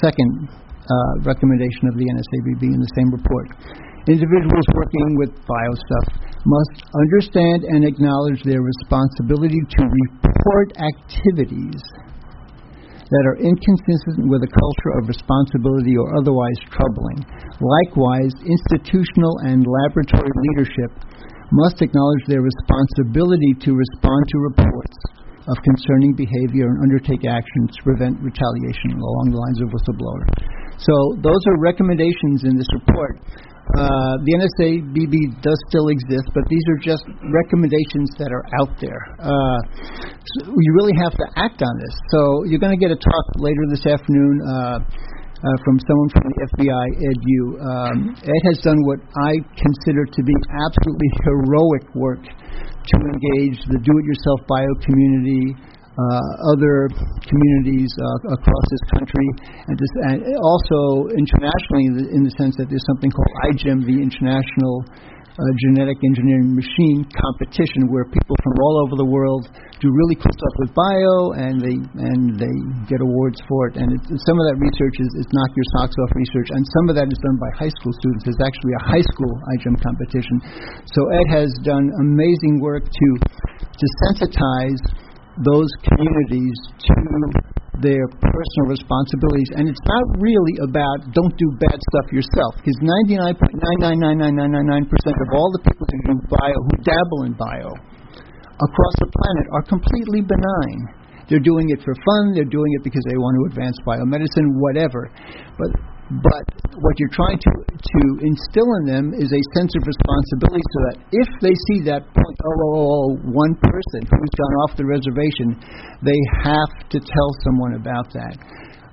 Second uh, recommendation of the NSABB in the same report. Individuals working with biostuff must understand and acknowledge their responsibility to report activities that are inconsistent with a culture of responsibility or otherwise troubling. Likewise, institutional and laboratory leadership must acknowledge their responsibility to respond to reports of concerning behavior and undertake actions to prevent retaliation along the lines of whistleblower. So those are recommendations in this report. Uh, the NSABB does still exist, but these are just recommendations that are out there. Uh, so you really have to act on this. So you're going to get a talk later this afternoon. Uh, uh, from someone from the FBI, Ed You. Um, Ed has done what I consider to be absolutely heroic work to engage the do-it-yourself bio community, uh, other communities uh, across this country, and, and also internationally, in the, in the, sense that there's something called iGEM, the International uh, Genetic Engineering Machine Competition, where people from all over the world do really cool stuff with bio, and they and they get awards for it. And it's, some of that research is, is knock your socks off research, and some of that is done by high school students. It's actually a high school iGEM competition. So Ed has done amazing work to to sensitize those communities to their personal responsibilities. And it's not really about don't do bad stuff yourself, because 99.9999999% of all the people who do bio, who dabble in bio, across the planet are completely benign. They're doing it for fun. They're doing it because they want to advance biomedicine, whatever. But but what you're trying to to instill in them is a sense of responsibility, so that if they see that oh, oh, oh, one person who's gone off the reservation, they have to tell someone about that.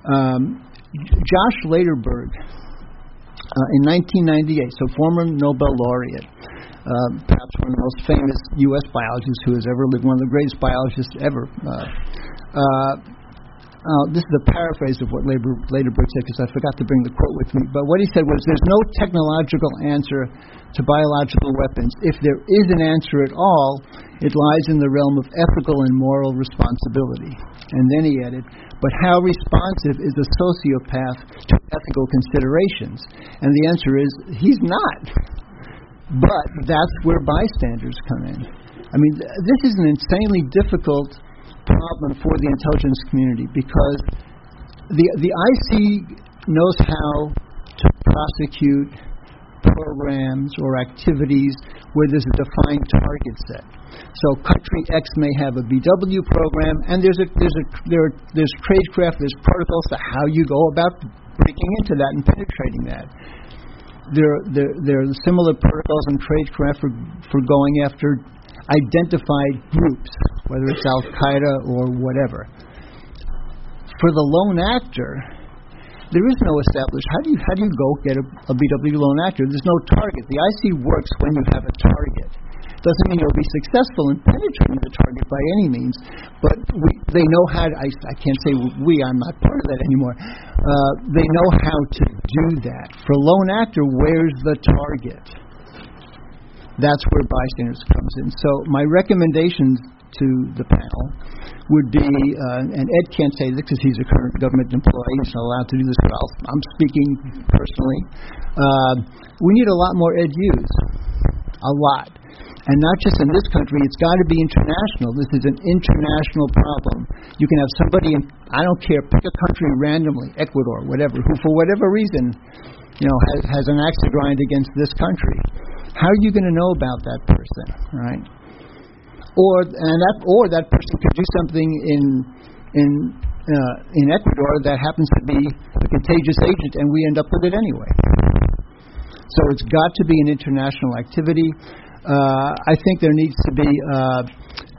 Um, Josh Lederberg, uh, in 1998, so former Nobel laureate, uh, perhaps one of the most famous U.S. biologists who has ever lived, one of the greatest biologists ever. Uh, uh, this is a paraphrase of what Labor, Lederberg said because I forgot to bring the quote with me. But what he said was there's no technological answer to biological weapons. If there is an answer at all, it lies in the realm of ethical and moral responsibility. And then he added, but how responsive is a sociopath to ethical considerations? And the answer is he's not. But that's where bystanders come in. I mean, this is an insanely difficult problem for the intelligence community because the the IC knows how to prosecute programs or activities where there's a defined target set. So country X may have a BW program, and there's a there's a there there's tradecraft, there's protocols to how you go about breaking into that and penetrating that. There there there are similar protocols and tradecraft for for going after identified groups, whether it's Al Qaeda or whatever. For the lone actor, there is no established. How do you how do you go get a, a BW lone actor? There's no target. The IC works when you have a target. Doesn't mean you'll be successful in penetrating the target by any means, but we, they know how. To, I, I can't say we. I'm not part of that anymore. Uh, they know how to do that. For lone actor, where's the target? That's where bystanders comes in. So my recommendations to the panel would be, uh, and Ed can't say this because he's a current government employee, he's not allowed to do this, but i am speaking personally. Uh, we need a lot more Ed You's, a lot. And not just in this country, it's got to be international. This is an international problem. You can have somebody, in, I don't care, pick a country randomly, Ecuador, whatever, who for whatever reason, you know, has, has an axe to grind against this country how are you going to know about that person, right? Or and that or that person could do something in in uh, in Ecuador that happens to be a contagious agent, and we end up with it anyway. So it's got to be an international activity. Uh, I think there needs to be uh,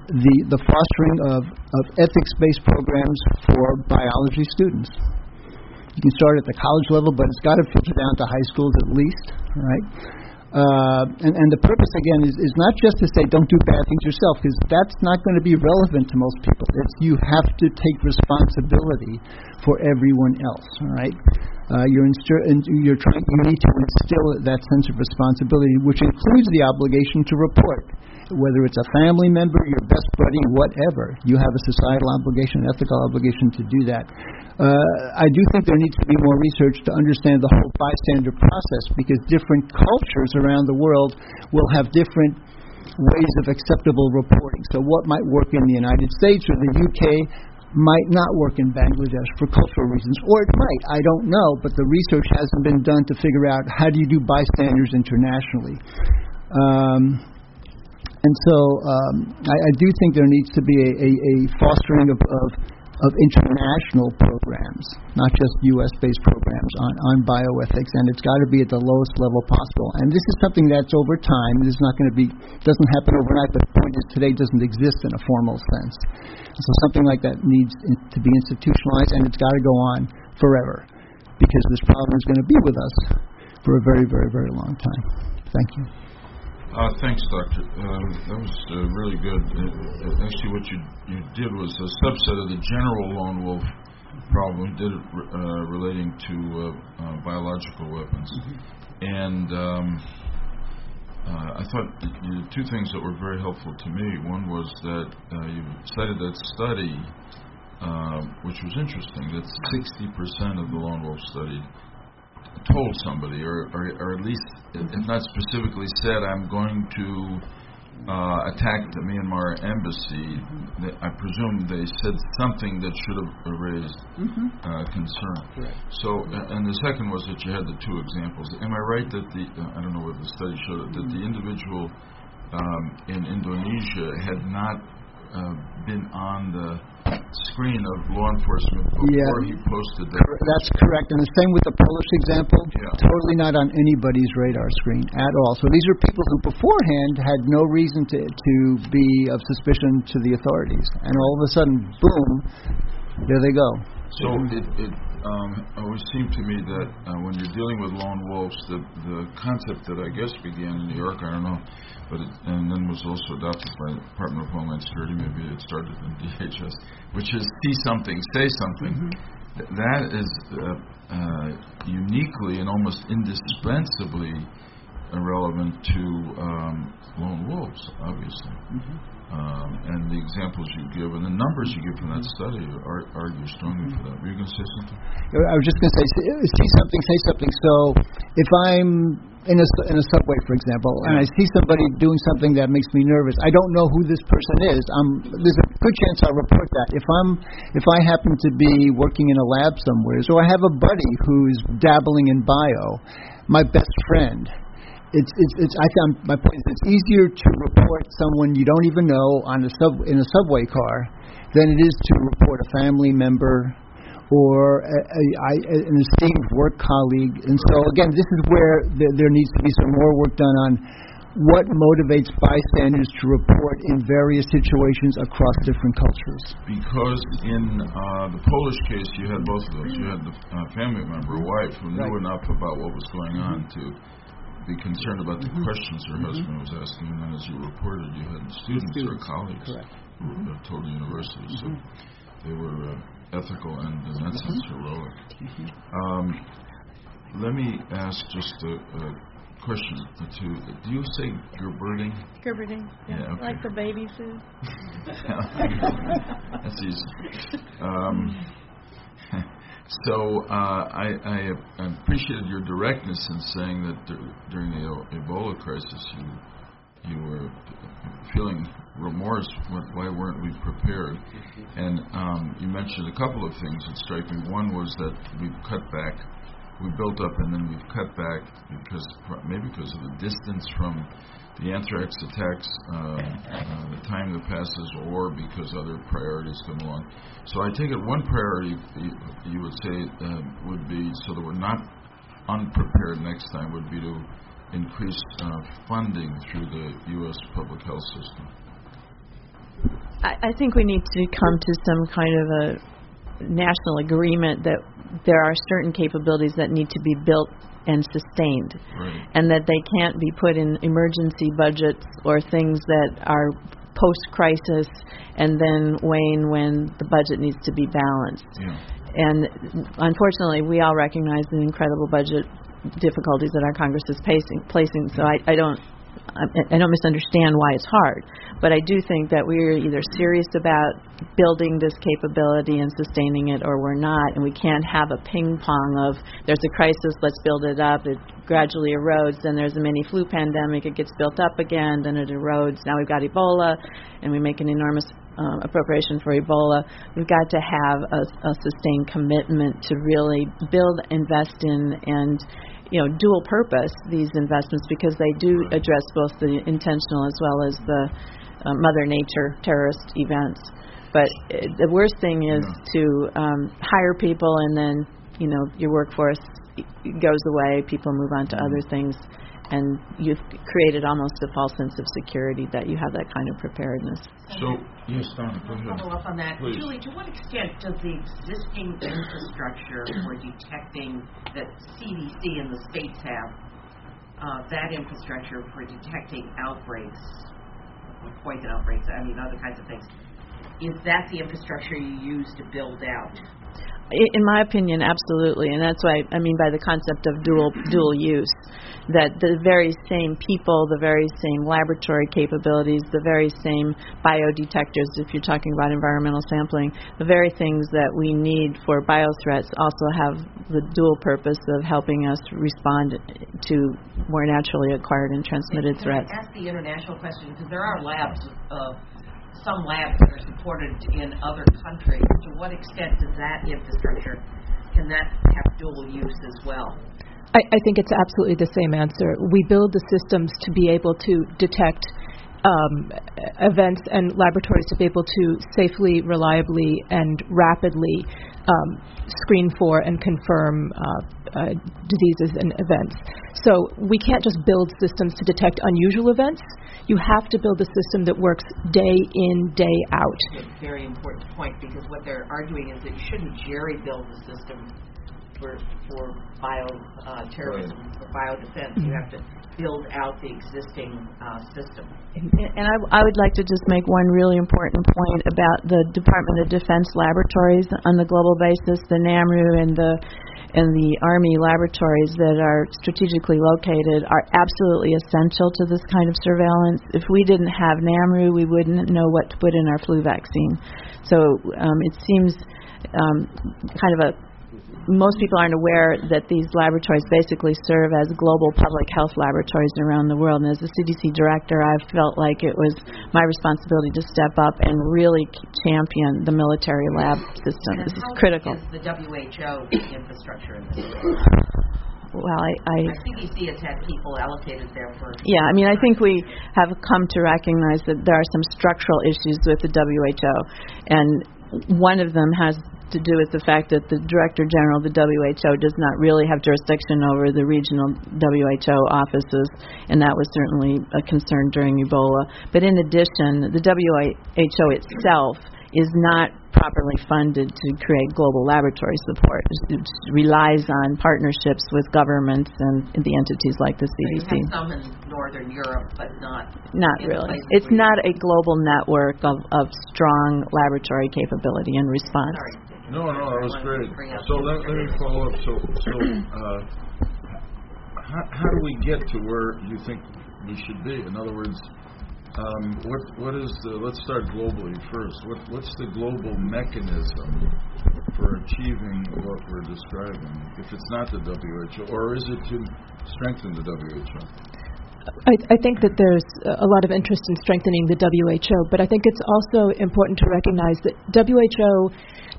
the the fostering of, of ethics based programs for biology students. You can start at the college level, but it's got to filter down to high schools at least, right? Uh, and, and the purpose again is, is not just to say don't do bad things yourself, because that's not going to be relevant to most people. It's you have to take responsibility for everyone else. All right, uh, you're instir- you're trying. You need to instill that sense of responsibility, which includes the obligation to report whether it's a family member, your best buddy, whatever, you have a societal obligation, an ethical obligation to do that. Uh, I do think there needs to be more research to understand the whole bystander process because different cultures around the world will have different ways of acceptable reporting. So, what might work in the United States or the UK might not work in Bangladesh for cultural reasons, or it might. I don't know, but the research hasn't been done to figure out how do you do bystanders internationally. Um, and so um, I, I do think there needs to be a, a, a fostering of, of, of international programs, not just U.S. based programs on, on bioethics, and it's got to be at the lowest level possible. And this is something that's over time. This is not going to be doesn't happen overnight. But the point is, today doesn't exist in a formal sense. So something like that needs to be institutionalized, and it's got to go on forever, because this problem is going to be with us for a very, very, very long time. Thank you. Uh, thanks, Doctor. Um, that was uh, really good. Uh, actually, what you you did was a subset of the general lone wolf problem. You did it uh, relating to uh, uh, biological weapons, and um, uh, I thought that you did two things that were very helpful to me. One was that uh, you cited that study, uh, which was interesting, that 60% of the lone wolf study told somebody, or, or, or at least, if not specifically said, I'm going to uh, attack the Myanmar embassy, they, I presume they said something that should have raised uh, concern. So, uh, and the second was that you had the two examples. Am I right that the, uh, I don't know what the study showed, that the individual um, in Indonesia had not uh, been on the screen of law enforcement before Yeah. he posted that? That's correct. And the same with the Polish example. Yeah. Totally not on anybody's radar screen at all. So these are people who beforehand had no reason to, to be of suspicion to the authorities. And all of a sudden, boom, there they go. So it, it um, always seemed to me that uh, when you're dealing with lone wolves, the the concept that I guess began in New York, I don't know, but it, and then was also adopted by the Department of Homeland Security. Maybe it started in DHS, which is see something, say something. Th- That is uh, uh, uniquely and almost indispensably relevant to um, lone wolves, obviously. Um, and the examples you give and the numbers you give from that study are, argue strongly for that. Were you going to say something? I was just going to say, see something, say something. So if I'm in a, in a subway, for example, and I see somebody doing something that makes me nervous, I don't know who this person is. Um, there's a good chance I'll report that. If I'm, if I happen to be working in a lab somewhere, or I have a buddy who's dabbling in bio, my best friend, it's it's, it's I found my point is it's easier to report someone you don't even know on a sub in a subway car than it is to report a family member or a, a, I, an esteemed work colleague. And so again, this is where there, there needs to be some more work done on what motivates bystanders to report in various situations across different cultures. Because in uh, the Polish case, you had both of those. You had the uh, family member, wife, who knew Right. enough about what was going on to be concerned about the questions her husband was asking, and then as you reported, you had students, or Students, colleagues correct. who were uh, told university, so they were uh, ethical and, in that sense, heroic. Um, let me ask just a, a question or two. Do you say Gerberding? Gerberding, Yeah, okay. like the baby food. That's easy. Um, so uh, I, I appreciated your directness in saying that dur- during the E- Ebola crisis you you were feeling remorse. Why weren't we prepared? And um, you mentioned a couple of things that strike me. One was that we've cut back, we built up, and then we've cut back because maybe because of the distance from the anthrax attacks, uh, uh, the time that passes, or because other priorities come along. So I take it one priority you, would say uh, would be so that we're not unprepared next time would be to increase uh, funding through the U.S. public health system. I think we need to come to some kind of a national agreement that there are certain capabilities that need to be built and sustained, Right. and that they can't be put in emergency budgets or things that are post crisis and then wane when the budget needs to be balanced. Yeah. And unfortunately, we all recognize the incredible budget difficulties that our Congress is facing, placing. So I, I don't. I don't misunderstand why it's hard, but I do think that we're either serious about building this capability and sustaining it, or we're not, and we can't have a ping pong of there's a crisis, let's build it up. It gradually erodes. Then there's a mini flu pandemic, it gets built up again. Then it erodes. Now we've got Ebola, and we make an enormous um, appropriation for Ebola. We've got to have a, a sustained commitment to really build, invest in, and you know, dual purpose these investments because they do address both the intentional as well as the uh, Mother Nature terrorist events. But uh, the worst thing is to um, hire people and then you know your workforce goes away, people move on to other things, and you've created almost a false sense of security that you have that kind of preparedness. So, yes, Donna, go ahead. Follow up on that. Please. Julie, to what extent does the existing infrastructure for detecting that CDC and the states have, uh, that infrastructure for detecting outbreaks, poison outbreaks, I mean, other kinds of things, is that the infrastructure you use to build out? In my opinion, absolutely, and that's why I mean by the concept of dual dual use, that the very same people, the very same laboratory capabilities, the very same biodetectors, if you're talking about environmental sampling, the very things that we need for biothreats also have the dual purpose of helping us respond to more naturally acquired and transmitted Can threats. I ask the international question? Because there are labs, uh, some labs that are supported in other countries. To what extent does that infrastructure, can that have dual use as well? I, I think it's absolutely the same answer. We build the systems to be able to detect um, events and laboratories to be able to safely, reliably, and rapidly um, screen for and confirm uh, uh, diseases and events. So we can't just build systems to detect unusual events. You have to build a system that works day in, day out. It's a very important point because what they're arguing is that you shouldn't jerry build the system for for bio uh, terrorism, for bio defense. You have to build out the existing uh, system. And I, I would like to just make one really important point about the Department of Defense laboratories on the global basis, the NAMRU and the and the Army laboratories that are strategically located are absolutely essential to this kind of surveillance. If we didn't have NAMRU, we wouldn't know what to put in our flu vaccine. So um, it seems um, kind of a most people aren't aware that these laboratories basically serve as global public health laboratories around the world. And as a CDC director, I felt like it was my responsibility to step up and really champion the military lab system. And This is critical. Is the WHO infrastructure in this? Well, I, I The CDC has had people allocated there for. Yeah, I mean, I think we have come to recognize that there are some structural issues with the WHO, and one of them has to do with the fact that the Director General of the WHO does not really have jurisdiction over the regional WHO offices, and that was certainly a concern during Ebola. But in addition, the WHO itself is not properly funded to create global laboratory support. It relies on partnerships with governments and the entities like the So CDC. have some in Northern Europe, but not. Not really. It's not a global network of, of strong laboratory capability and response. Sorry. No, no, that was great. to bring up So let, let me follow up. So, so uh, how, how do we get to where you think we should be? In other words, um, what what is the? Let's start globally first. What what's the global mechanism for achieving what we're describing? If it's not the WHO, or is it to strengthen the WHO? I, I think that there's a lot of interest in strengthening the WHO, but I think it's also important to recognize that WHO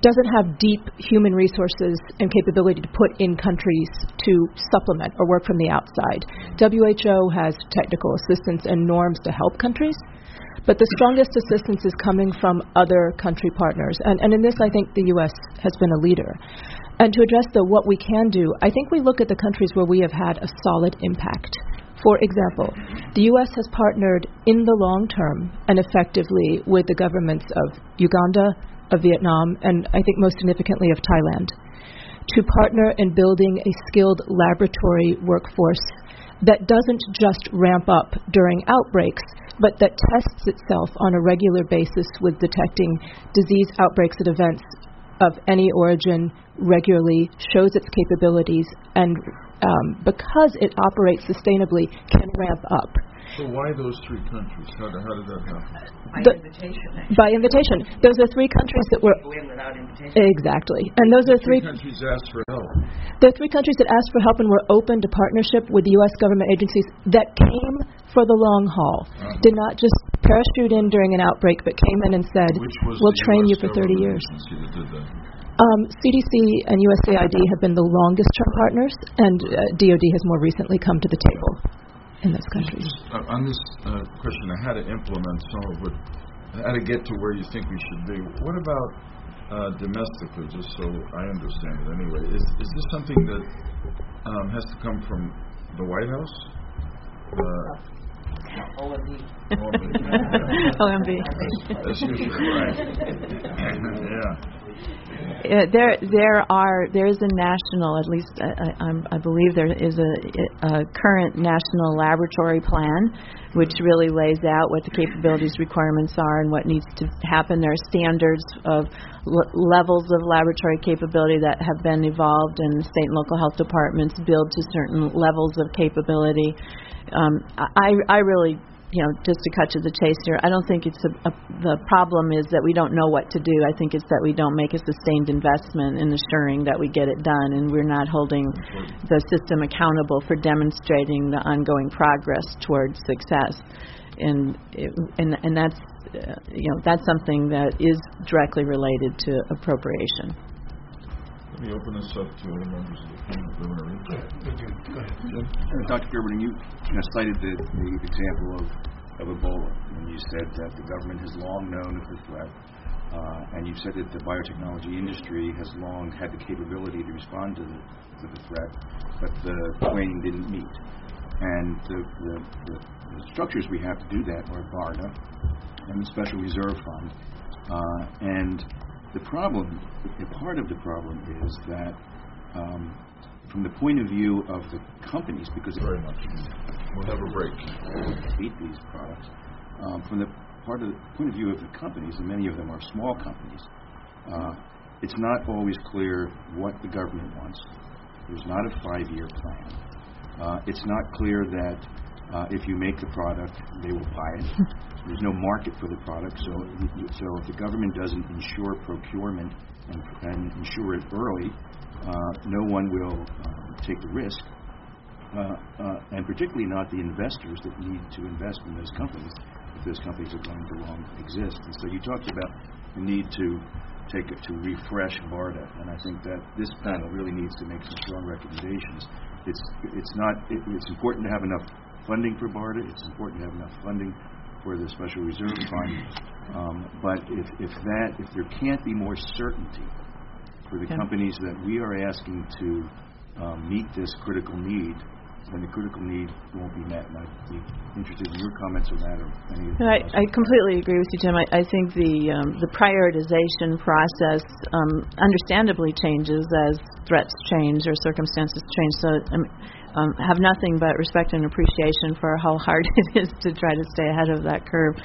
doesn't have deep human resources and capability to put in countries to supplement or work from the outside. WHO has technical assistance and norms to help countries, but the strongest assistance is coming from other country partners. And, and in this, I think the U.S. has been a leader. And to address the what we can do, I think we look at the countries where we have had a solid impact. For example, the U.S. has partnered in the long term and effectively with the governments of Uganda, of Vietnam, and I think most significantly of Thailand to partner in building a skilled laboratory workforce that doesn't just ramp up during outbreaks, but that tests itself on a regular basis with detecting disease outbreaks at events of any origin regularly, shows its capabilities, and um, because it operates sustainably, can ramp up. So why those three countries? How, did- how did that happen? By The- invitation, actually. By invitation. Those are three countries that were. Go without invitation. Exactly. And those are Three three. countries asked for help. There are three countries that asked for help and were open to partnership with the U.S. government agencies that came for the long haul. Uh-huh. Did not just parachute in during an outbreak, but came in and said, "We'll train US you for 30 years." agency that did that? Um, CDC and USAID have been the longest term partners, and uh, DoD has more recently come to the table in those countries. Uh, on this uh, question of how to implement some of what, how to get to where you think we should be. What about uh, domestically, just so I understand it anyway? Is is this something that um, has to come from the White House? Uh, OMB. OMB. As usual, right? yeah. Uh, there, there are, there is a national, at least I, I, I believe there is a, a current national laboratory plan, which really lays out what the capabilities requirements are and what needs to happen. There are standards of l- levels of laboratory capability that have been evolved, and state and local health departments build to certain levels of capability. Um, I, I really you know, just to cut to the chase here, I don't think it's a, a, the problem is that we don't know what to do. I think it's that we don't make a sustained investment in assuring that we get it done, and we're not holding the system accountable for demonstrating the ongoing progress towards success. And it, and and that's uh, you know that's something that is directly related to appropriation. Let me open this up to other members of the panel. If they want to Uh, Dr. Gerberding, you, you know, cited the, the example of, of Ebola, and you said that the government has long known of the threat, uh, and you've said that the biotechnology industry has long had the capability to respond to the, to the threat, but the twain didn't meet. And the, the, the, the structures we have to do that are BARDA and the Special Reserve Fund. Uh, and the problem, a part of the problem is that um, from the point of view of the companies, because Very much. We'll have a break. eat these products, um, from the part of the point of view of the companies, and many of them are small companies, uh, it's not always clear what the government wants. There's not a five-year plan. Uh, it's not clear that uh, if you make the product, they will buy it. There's no market for the product, so so if the government doesn't ensure procurement and, and ensure it early, uh, no one will um, take the risk uh, uh, and particularly not the investors that need to invest in those companies if those companies are going to long exist. And so you talked about the need to take it to refresh BARDA, and I think that this panel really needs to make some strong recommendations. It's it's not it, it's important to have enough funding for BARDA. It's important to have enough funding for the Special Reserve Fund. Um, but if if that if there can't be more certainty for the companies that we are asking to um, meet this critical need, then the critical need won't be met. And I'd be interested in your comments on that or any of I, I completely agree with you, Jim. I, I think the um, the prioritization process um, understandably changes as threats change or circumstances change. So um, um, have nothing but respect and appreciation for how hard it is to try to stay ahead of that curve.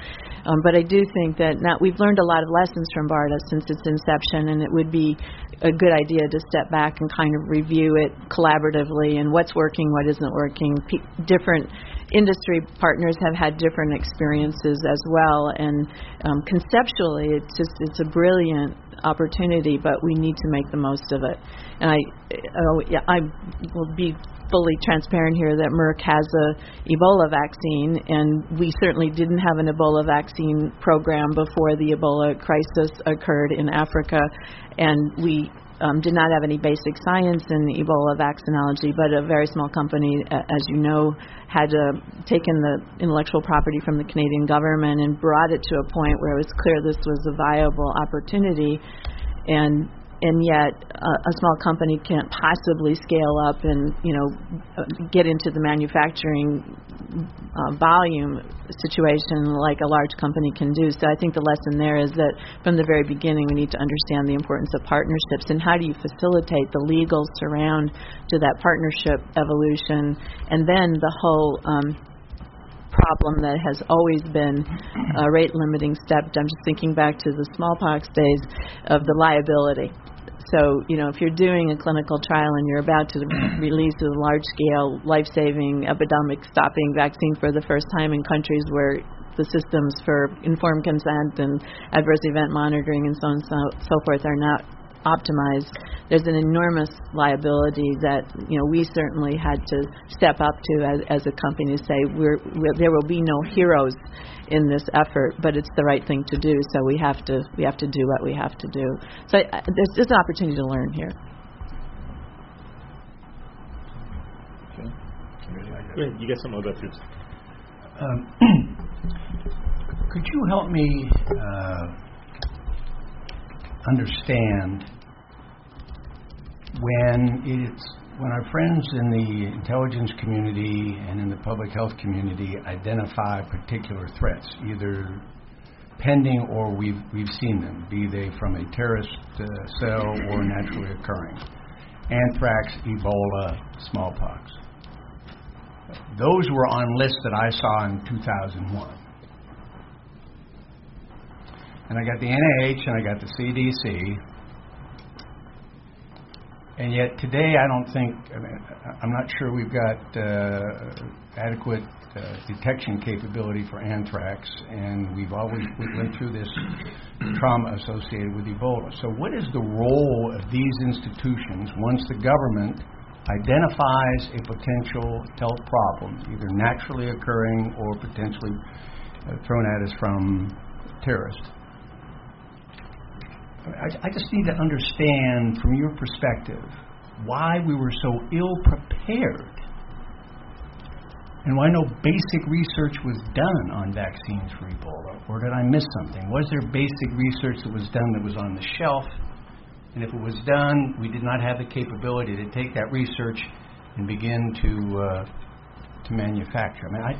Um, but I do think that now we've learned a lot of lessons from BARDA since its inception, and it would be a good idea to step back and kind of review it collaboratively and what's working, what isn't working. Pe- different industry partners have had different experiences as well, and um, conceptually, it's just it's a brilliant opportunity, but we need to make the most of it. And I, oh, yeah, I will be fully transparent here that Merck has a Ebola vaccine, and we certainly didn't have an Ebola vaccine program before the Ebola crisis occurred in Africa, and we um, did not have any basic science in Ebola vaccinology, but a very small company, uh, as you know, had uh, taken the intellectual property from the Canadian government and brought it to a point where it was clear this was a viable opportunity. And and yet uh, a small company can't possibly scale up and you know get into the manufacturing uh, volume situation like a large company can do. So I think the lesson there is that from the very beginning we need to understand the importance of partnerships and how do you facilitate the legal surround to that partnership evolution, and then the whole. Um, problem that has always been a rate limiting step. I'm just thinking back to the smallpox days of the liability. So, you know, if you're doing a clinical trial and you're about to release a large scale, life saving, epidemic stopping vaccine for the first time in countries where the systems for informed consent and adverse event monitoring and so on and so, so forth are not optimized, there's an enormous liability that you know we certainly had to step up to as, as a company to say we're, we're, there will be no heroes in this effort, but it's the right thing to do. So we have to we have to do what we have to do. So I, I, there's, there's an opportunity to learn here. You get some other tips. Um, could you help me uh, understand when it's when our friends in the intelligence community and in the public health community identify particular threats, either pending or we've we've seen them, be they from a terrorist uh, cell or naturally occurring, anthrax, Ebola, smallpox. Those were on lists that I saw in 2001. And I got the NIH and I got the CDC. And yet today, I don't think, I mean, I'm not sure we've got uh, adequate uh, detection capability for anthrax, and we've always we went through this trauma associated with Ebola. So, what is the role of these institutions once the government identifies a potential health problem, either naturally occurring or potentially uh, thrown at us from terrorists? I, I just need to understand from your perspective why we were so ill prepared and why no basic research was done on vaccines for Ebola. Or did I miss something? Was there basic research that was done that was on the shelf? And if it was done, we did not have the capability to take that research and begin to uh, to manufacture. I mean, I,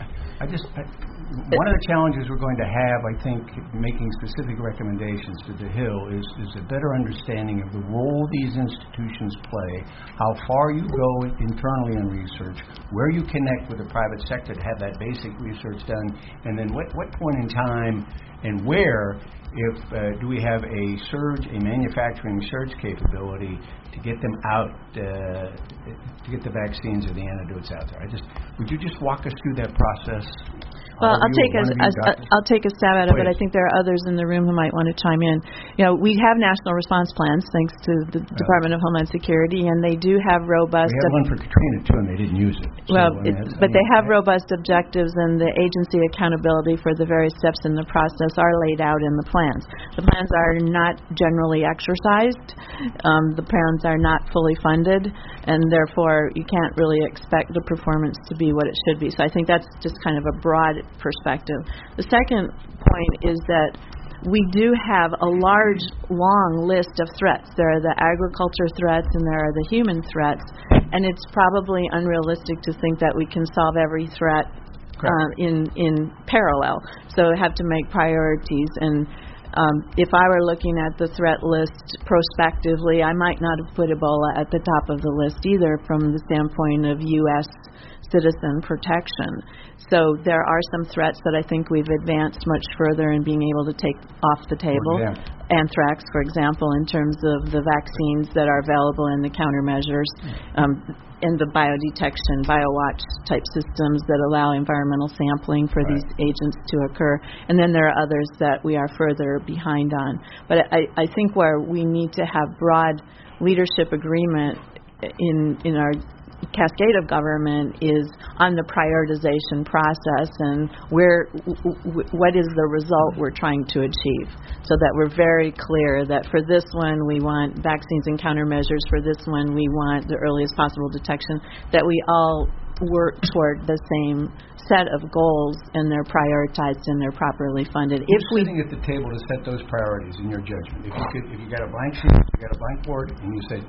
I just I, one of the challenges we're going to have, I think, making specific recommendations to the Hill is is a better understanding of the role these institutions play, how far you go internally in research, where you connect with the private sector to have that basic research done, and then what what point in time and where if uh, do we have a surge, a manufacturing surge capability to get them out, uh, to get the vaccines or the antidotes out there? I just would you just walk us through that process? Well, I'll take a, one of you, a, doctors? I'll take a stab at it, but I think there are others in the room who might want to chime in. You know, we have national response plans thanks to the Department of Homeland Security, and they do have robust. We had one for Katrina too, and they didn't use it. So, well, it, that's- but I they have I- robust objectives, and the agency accountability for the various steps in the process are laid out in the plans. The plans are not generally exercised. Um, the plans are not fully funded, and therefore you can't really expect the performance to be what it should be. So I think that's just kind of a broad perspective. The second point is that we do have a large, long list of threats. There are the agriculture threats and there are the human threats, and it's probably unrealistic to think that we can solve every threat uh, in in parallel. So we have to make priorities. And um, if I were looking at the threat list prospectively, I might not have put Ebola at the top of the list either, from the standpoint of U.S. citizen protection. So there are some threats that I think we've advanced much further in being able to take off the table. example? Anthrax, for example, in terms of the vaccines that are available and the countermeasures, um, and the biodetection, biowatch type systems that allow environmental sampling for these agents to occur. And then there are others that we are further behind on. But I, I think where we need to have broad leadership agreement in in our cascade of government is on the prioritization process and where w- w- what is the result we're trying to achieve so that we're very clear that for this one we want vaccines and countermeasures for this one we want the earliest possible detection that we all work toward the same set of goals and they're prioritized and they're properly funded. If Who's we sitting at the table to set those priorities in your judgment? If you could, if you got a blank sheet, you got a blank board, and you said,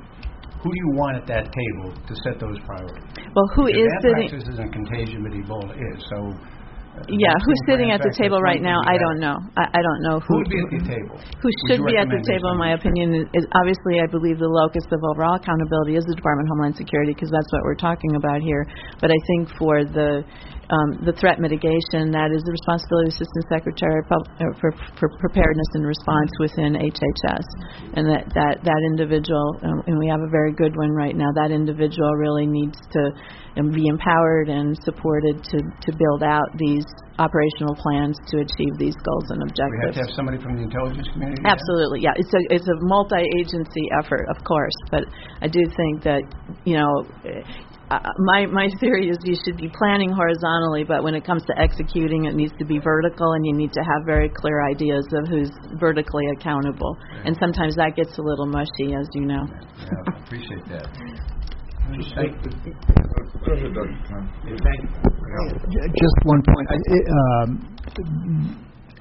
who do you want at that table to set those priorities? well, who Because is sitting? Isn't contagion, but Ebola is, so. Yeah, who's sitting at the table right now? I don't know. I, I don't know Who who. would be at the table? Who should be at the table, in my opinion, is, is obviously I believe the locus of overall accountability is the Department of Homeland Security because that's what we're talking about here. But I think for the um, the threat mitigation, that is the responsibility of the Assistant Secretary uh, for, for preparedness and response within HHS, and that that that individual, um, and we have a very good one right now. That individual really needs to um, be empowered and supported to to build out these operational plans to achieve these goals and objectives. We have to have somebody from the intelligence community? Absolutely, yeah. It's a it's a multi-agency effort, of course, but I do think that you know. Uh, my my theory is you should be planning horizontally, but when it comes to executing, it needs to be vertical, and you need to have very clear ideas of who's vertically accountable. And sometimes that gets a little mushy, as you know. Yeah, I appreciate that. Just Thank let the- Go ahead, Dr. Khan. Thank you. J- Just one point. I- it, um,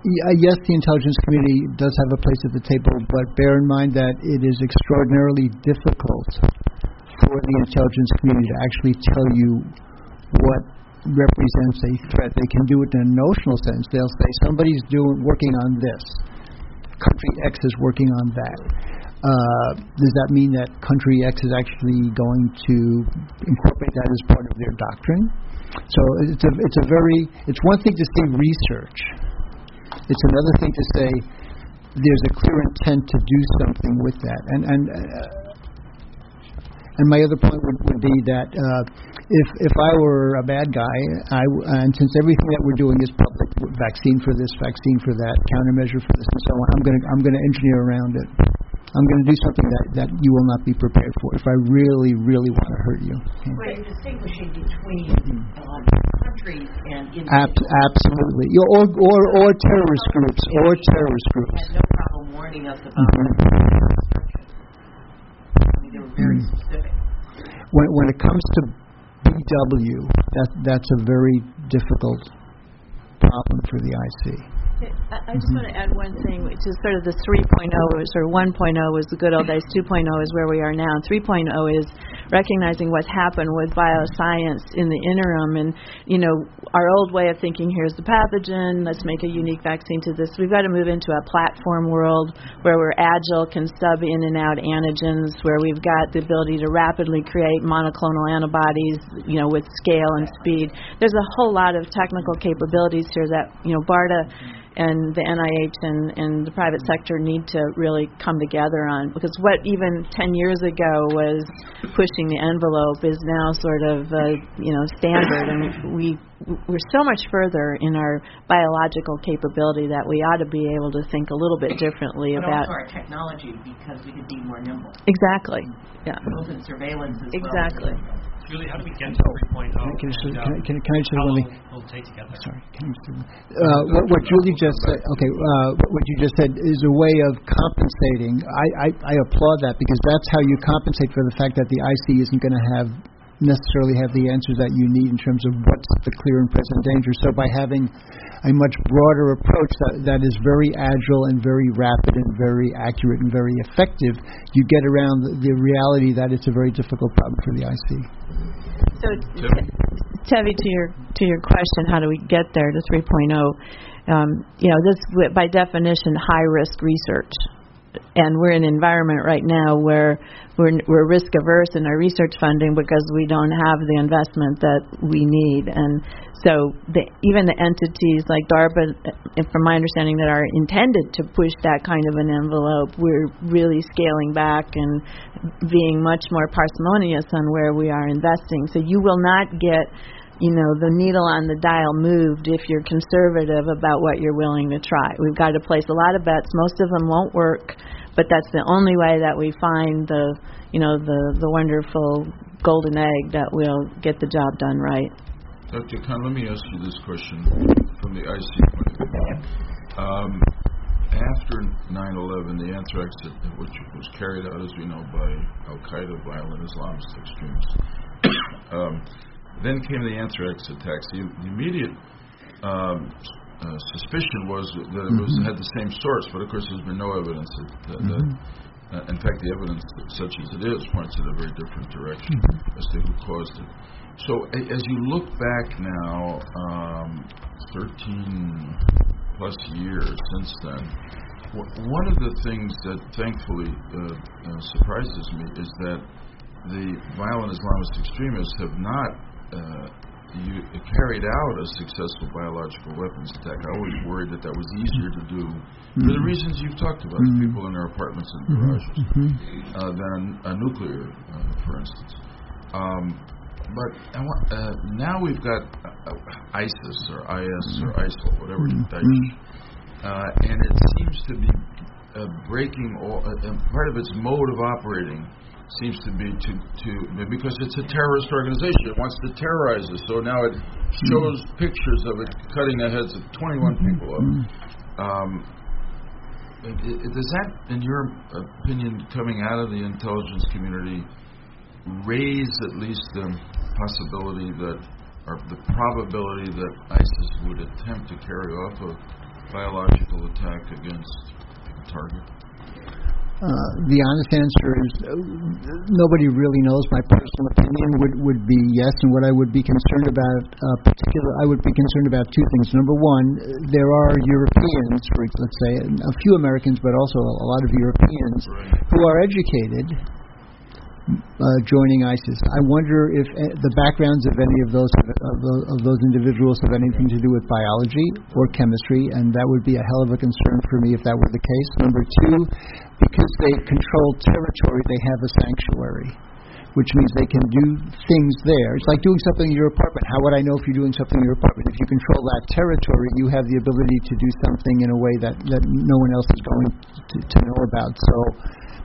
y- Yes, the intelligence community does have a place at the table, but bear in mind that it is extraordinarily difficult for the intelligence community to actually tell you what represents a threat. They can do it in a notional sense. They'll say somebody's doing working on this. Country X is working on that. Uh, does that mean that country X is actually going to incorporate that as part of their doctrine? So it's a it's a very it's one thing to say research. It's another thing to say there's a clear intent to do something with that. And and uh, and my other point would, would be that uh, if if I were a bad guy, I and since everything that we're doing is public, vaccine for this, vaccine for that, countermeasure for this, and so on, I'm going to I'm going to engineer around it. I'm going to do something that that you will not be prepared for if I really really want to hurt you. Okay. You're distinguishing between um, countries and Ab- absolutely, or or or terrorist groups, or terrorist groups. no problem warning us about Mhm. I mean, they were very Mm. specific. When when it comes to BW, that that's a very difficult problem for the IC. I just want to add one thing, which is sort of the 3.0 was or 1.0 was the good old days. 2.0 is where we are now. 3.0 is recognizing what's happened with bioscience in the interim. And you know, our old way of thinking: here's the pathogen. Let's make a unique vaccine to this. We've got to move into a platform world where we're agile, can sub in and out antigens, where we've got the ability to rapidly create monoclonal antibodies, you know, with scale and speed. There's a whole lot of technical capabilities here that you know BARDA and the NIH and, and the private sector need to really come together on because what even 10 years ago was pushing the envelope is now sort of uh, you know standard. And we we're so much further in our biological capability that we ought to be able to think a little bit differently But about also our technology, because we could be more nimble, exactly. Yeah. Both in surveillance as well. exactly Julie, how do we get to 3.0? Can I, can I, just- uh, can can I, just say how Will it take to get there? Sorry, can you just, uh, what, what Julie just said, okay, uh, what you just said is a way of compensating. I, I, I applaud that because that's how you compensate for the fact that the IC isn't going to have necessarily have the answers that you need in terms of what's the clear and present danger. So by having a much broader approach that, that is very agile and very rapid and very accurate and very effective, you get around the, the reality that it's a very difficult problem for the IC. So, Tevi, to your to your question, how do we get there to 3.0? Um, you know, this by definition high risk research, and we're in an environment right now where we're we're risk averse in our research funding because we don't have the investment that we need, and so the, even the entities like DARPA, uh, from my understanding, that are intended to push that kind of an envelope, we're really scaling back and being much more parsimonious on where we are investing. So you will not get you know, the needle on the dial moved if you're conservative about what you're willing to try. We've got to place a lot of bets. Most of them won't work, but that's the only way that we find the, you know, the the wonderful golden egg that will get the job done right. Dr. Khan, let me ask you this question from the IC point of view. Um, after 9/11, the anthrax, that- which was carried out, as we know, by Al Qaeda, violent Islamist extremists, um, then came the anthrax attacks. The, the immediate um, uh, suspicion was that it was Mhm. had the same source, but of course there's been no evidence that, that, that Mhm. uh, in fact, the evidence, such as it is, points in a very different direction Mhm. as to who caused it. So, as you look back now, um, 13 plus years since then, one of the things that thankfully uh, uh, surprises me is that the violent Islamist extremists have not uh, you, carried out a successful biological weapons attack. I always worried that that was easier to do for the Mhm. reasons you've talked about, Mhm. people in their apartments and Mhm. garages, Mhm. uh, than a nuclear, uh, for instance. Um, but uh, now we've got uh, ISIS or IS or ISIL, whatever, Mhm. Daesh, uh, and it seems to be uh, breaking all. Uh, uh, part of its mode of operating seems to be to to because it's a terrorist organization. It wants to terrorize us. So now it shows pictures of it cutting the heads of 21 people off. Um, it, it, does that, in your opinion, coming out of the intelligence community, raise at least the possibility that, or the probability that ISIS would attempt to carry off a biological attack against a target? Uh, the honest answer is uh, nobody really knows. My personal opinion would would be yes, and what I would be concerned about, uh, particular, I would be concerned about two things. Number one, uh, there are Europeans, for let's say, a few Americans, but also a lot of Europeans who are educated. Uh, joining ISIS. I wonder if uh, the backgrounds of any of those of those, of those individuals have anything to do with biology or chemistry, and that would be a hell of a concern for me if that were the case. Number two, because they control territory, they have a sanctuary, which means they can do things there. It's like doing something in your apartment. How would I know if you're doing something in your apartment? If you control that territory, you have the ability to do something in a way that, that no one else is going to, to know about. So,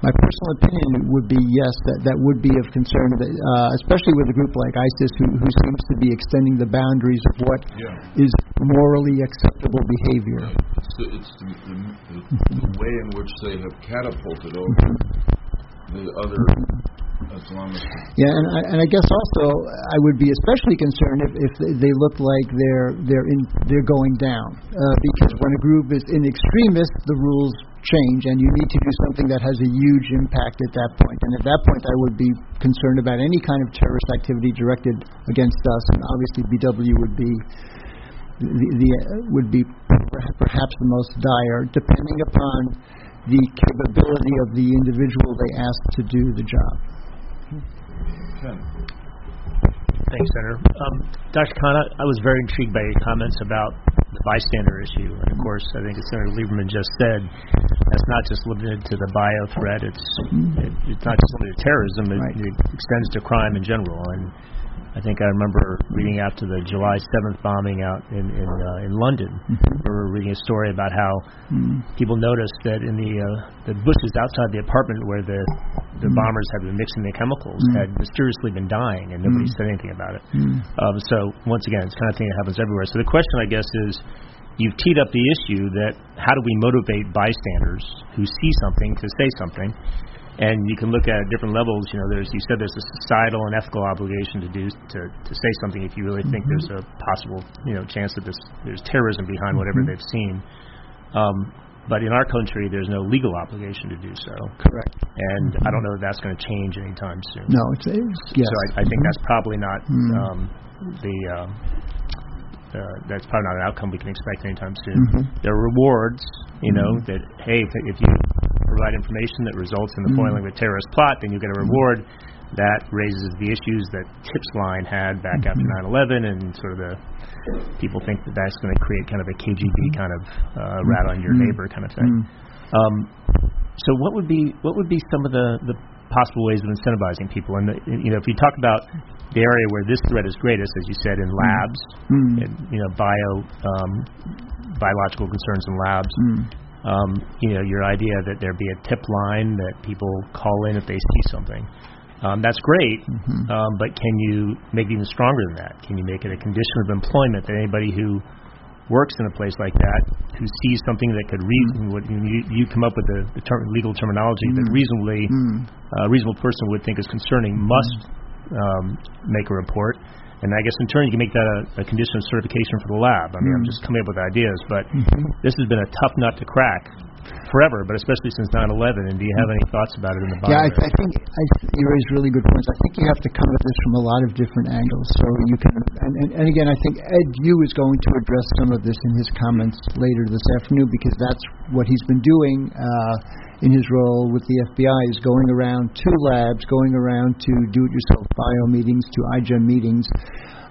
my personal opinion would be yes, that, that would be of concern, that, uh, especially with a group like ISIS, who, who seems to be extending the boundaries of what is Yeah. morally acceptable behavior. It's the, it's the, the, the, the way in which they have catapulted over the other Islamic. Yeah, and I, and I guess also I would be especially concerned if, if they look like they're they're in they're going down uh, because when a group is in extremist, the rules change, and you need to do something that has a huge impact at that point. And at that point, I would be concerned about any kind of terrorist activity directed against us, and obviously BW would be the, the uh, would be perhaps the most dire, depending upon the capability of the individual they ask to do the job. Thanks, Senator. Um, Dr. Khan, I, I was very intrigued by your comments about the bystander issue. And of course, I think as Senator Lieberman just said, that's not just limited to the bio threat. It's it, it's not just limited to terrorism. It, Right. it extends to crime in general. And I think I remember reading after the July 7th bombing out in in, uh, in London. Mhm. I remember reading a story about how Mm. people noticed that in the uh, the bushes outside the apartment where the the Mm. bombers had been mixing the chemicals Mm. had mysteriously been dying, and nobody Mm. said anything about it. Mm. Um, so once again, it's the kind of thing that happens everywhere. So the question, I guess, is you've teed up the issue that how do we motivate bystanders who see something to say something? And you can look at different levels. You know, there's you said there's a societal and ethical obligation to do to to say something if you really think Mhm. there's a possible you know chance that this there's terrorism behind whatever Mhm. they've seen. Um, but in our country, there's no legal obligation to do so. Correct. And I don't know if that's going to change anytime soon. No, it's, it's yes. So I, I think that's probably not Mm. um, the um, uh, that's probably not an outcome we can expect anytime soon. Mhm. There are rewards, you know, Mhm. that hey, if, if you provide information that results in the Mhm. foiling of a terrorist plot, then you get a reward. That raises the issues that Tips Line had back after Mhm. 9/11, and sort of the people think that that's going to create kind of a KGB kind of uh, rat on your neighbor kind of thing. Um, so what would be what would be some of the, the possible ways of incentivizing people? And the, you know, if you talk about the area where this threat is greatest, as you said, in labs, Mm. in, you know, bio um, biological concerns in labs. Mm. Um, you know, your idea that there be a tip line that people call in if they see something. Um, that's great, Mhm. um, but can you make it even stronger than that? Can you make it a condition of employment that anybody who works in a place like that, who sees something that could reason, what you, you come up with the, the term, legal terminology that Mm. reasonably Mm. a reasonable person would think is concerning, must um, make a report. And I guess in turn, you can make that a, a condition of certification for the lab. I mean, I'm just coming up with ideas, but this has been a tough nut to crack forever, but especially since 9/11. And do you have any thoughts about it in the bio? Yeah, I, I think I, you raise really good points. I think you have to come at this from a lot of different angles. So you can, and, and, and again, I think Ed You is going to address some of this in his comments later this afternoon because that's what he's been doing uh, in his role with the FBI is going around to labs, going around to do-it-yourself bio meetings, to iGEM meetings.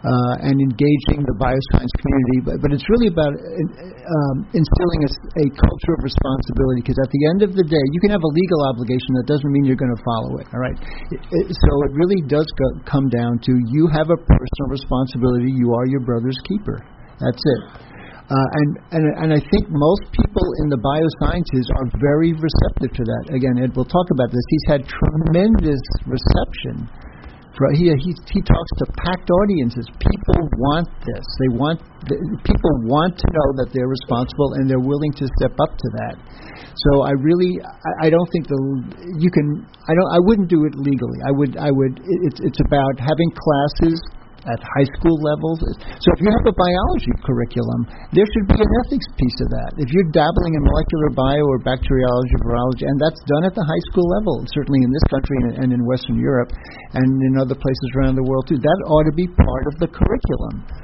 Uh, and engaging the bioscience community, but, but it's really about um, instilling a, a culture of responsibility. Because at the end of the day, you can have a legal obligation that doesn't mean you're going to follow it. All right, it, it, so it really does go, come down to you have a personal responsibility. You are your brother's keeper. That's it. Uh, and, and and I think most people in the biosciences are very receptive to that. Again, Ed will talk about this. He's had tremendous reception. For, he, he he talks to packed audiences. People want this. They want the, people want to know that they're responsible and they're willing to step up to that. So I really I, I don't think the you can I don't I wouldn't do it legally. I would I would it, it's it's about having classes at high school levels. So if you have a biology curriculum, there should be an ethics piece of that. If you're dabbling in molecular bio or bacteriology, virology, and that's done at the high school level, certainly in this country and, and in Western Europe and in other places around the world too, that ought to be part of the curriculum.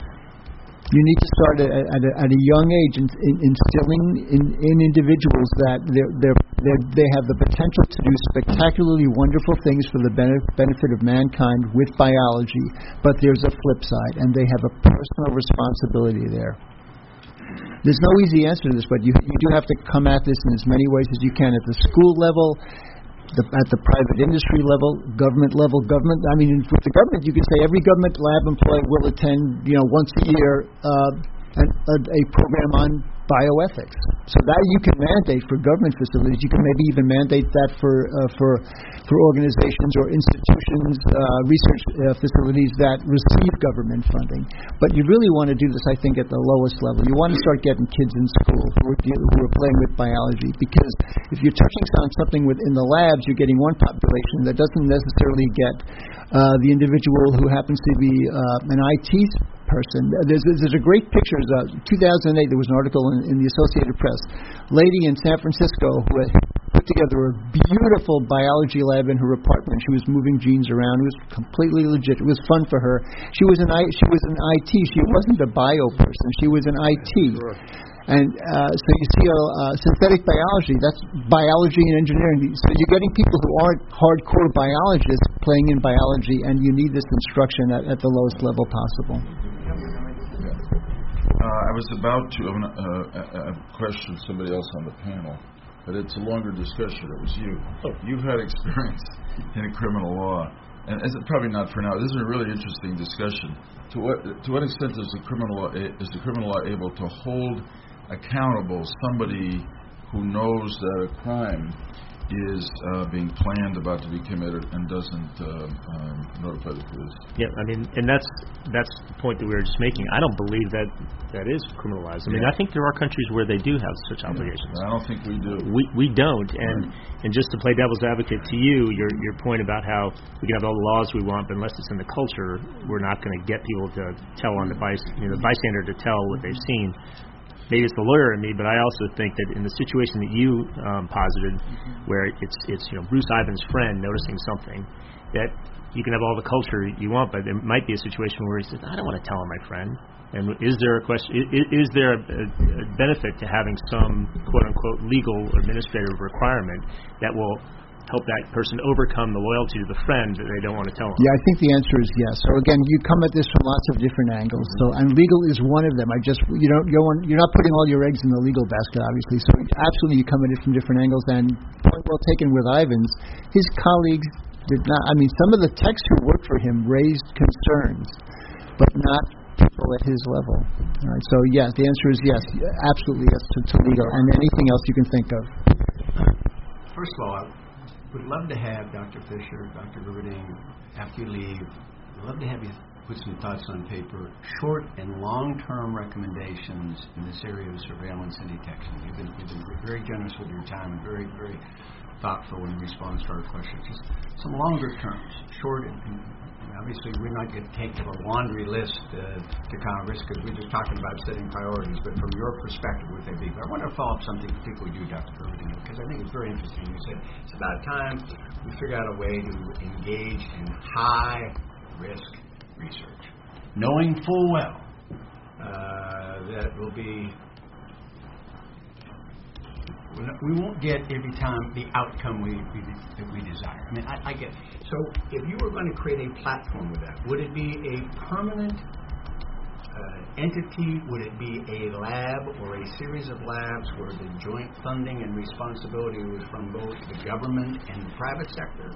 You need to start at, at, a, at a young age in, in, instilling in, in individuals that they're, they're, they're, they have the potential to do spectacularly wonderful things for the benefit of mankind with biology, but there's a flip side, and they have a personal responsibility there. There's no easy answer to this, but you, you do have to come at this in as many ways as you can at the school level, the, at the private industry level, government level, government. I mean, with the government, you can say every government lab employee will attend, you know, once a year, uh, an, a, a program on bioethics. So that you can mandate for government facilities. You can maybe even mandate that for uh, for for organizations or institutions, uh, research uh, facilities that receive government funding. But you really want to do this, I think, at the lowest level. You want to start getting kids in school who are, who are playing with biology because if you're touching on something within the labs, you're getting one population that doesn't necessarily get uh, the individual who happens to be uh, an IT person. There's, there's a great picture. Uh, 2008, there was an article in, in the Associated Press. Lady in San Francisco who had put together a beautiful biology lab in her apartment. She was moving genes around. It was completely legit. It was fun for her. She was an I, she was an IT. She wasn't a bio person. She was an IT. And uh, so you see, uh, synthetic biology, that's biology and engineering. So you're getting people who aren't hardcore biologists playing in biology, and you need this instruction at, at the lowest level possible. Uh, I was about to have uh, uh, question somebody else on the panel, but it's a longer discussion. It was you. You've had experience in criminal law, and it's probably not for now. This is a really interesting discussion. To what to what extent is the criminal law is the criminal law able to hold accountable somebody who knows that a crime is uh, being planned about to be committed and doesn't uh, um, notify the police? Yeah, I mean, and that's that's the point that we were just making. I don't believe that that is criminalized. I mean, I think there are countries where they do have such obligations. I don't think we do. We we don't, and and just to play devil's advocate to you, your your point about how we can have all the laws we want, but unless it's in the culture, we're not going to get people to tell on the bice, you know, the bystander to tell what they've seen. Maybe it's the lawyer in me, but I also think that in the situation that you um, posited, where it's it's you know Bruce Ivins' friend noticing something, that you can have all the culture you want, but there might be a situation where he says, I don't want to tell on my friend. And is there a question? Is, is there a, a benefit to having some quote unquote legal administrative requirement that will help that person overcome the loyalty to the friend that they don't want to tell them? Yeah, I think the answer is yes. So again, you come at this from lots of different angles. So and legal is one of them. I just you don't go on, you're not putting all your eggs in the legal basket, obviously. So absolutely, you come at it from different angles. And point well taken with Ivins, his colleagues did not. I mean, some of the techs who worked for him raised concerns, but not people at his level. All right. So yes, the answer is yes, absolutely yes to, to legal and anything else you can think of. First of all, I would love to have Dr. Fischer, Dr. Gerberding, after you leave, I'd love to have you put some thoughts on paper, short and long-term recommendations in this area of surveillance and detection. You've been, you've been very generous with your time very, very thoughtful in response to our questions. Just some longer terms, short and, and Obviously, we're not going to take a laundry list uh, to Congress because we're just talking about setting priorities. But from your perspective, would they be? But I want to follow up something particularly you, Dr. Gerberding, because I think it's very interesting. You said it's about time we figure out a way to engage in high risk research, knowing full well uh, that it will be we won't get every time the outcome we, we that we desire. I mean, I, I get. So, if you were going to create a platform with that, would it be a permanent uh, entity? Would it be a lab or a series of labs where the joint funding and responsibility was from both the government and the private sector?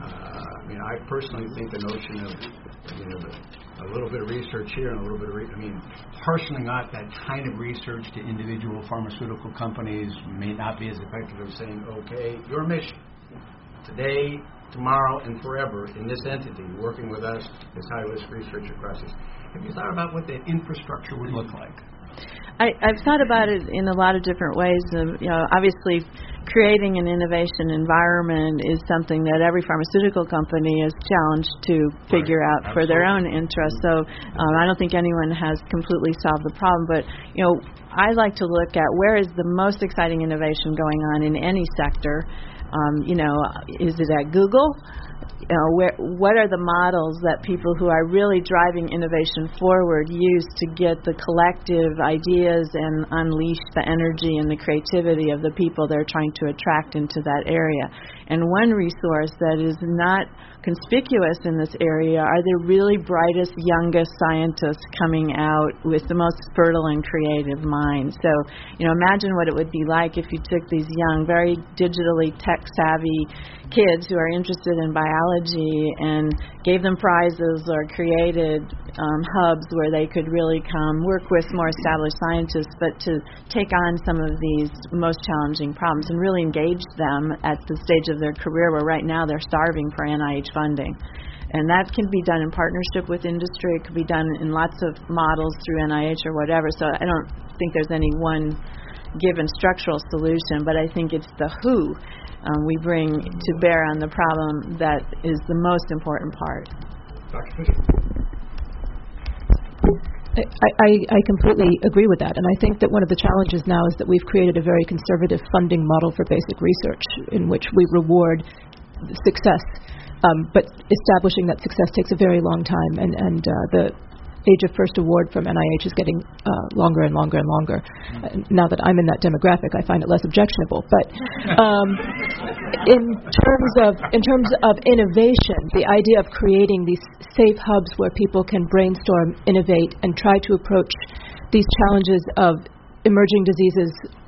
Uh, I mean, I personally think the notion of you know a little bit of research here and a little bit of re- I mean, parceling out that kind of research to individual pharmaceutical companies may not be as effective as saying, okay, your mission today, tomorrow, and forever in this entity, working with us as high risk research across this. Have you thought about what the infrastructure would look like? I, I've thought about it in a lot of different ways. Um, you know, obviously, creating an innovation environment is something that every pharmaceutical company is challenged to figure out for their own interest. So um, I don't think anyone has completely solved the problem. But you know, I like to look at where is the most exciting innovation going on in any sector. Um, you know, is it at Google? You know, where, what are the models that people who are really driving innovation forward use to get the collective ideas and unleash the energy and the creativity of the people they're trying to attract into that area? And one resource that is not conspicuous in this area are the really brightest, youngest scientists coming out with the most fertile and creative minds. So, you know, imagine what it would be like if you took these young, very digitally tech savvy kids who are interested in biology and gave them prizes or created um, hubs where they could really come work with more established scientists, but to take on some of these most challenging problems and really engage them at the stage of their career where right now they're starving for NIH funding. And that can be done in partnership with industry. It could be done in lots of models through NIH or whatever. So I don't think there's any one given structural solution, but I think it's the who um, we bring to bear on the problem that is the most important part. I, I, I completely agree with that, and I think that one of the challenges now is that we've created a very conservative funding model for basic research in which we reward success. Um, but establishing that success takes a very long time, and, and uh, the age of first award from NIH is getting uh, longer and longer and longer. Uh, now that I'm in that demographic, I find it less objectionable. But um, in terms of in terms of innovation, the idea of creating these safe hubs where people can brainstorm, innovate, and try to approach these challenges of emerging diseases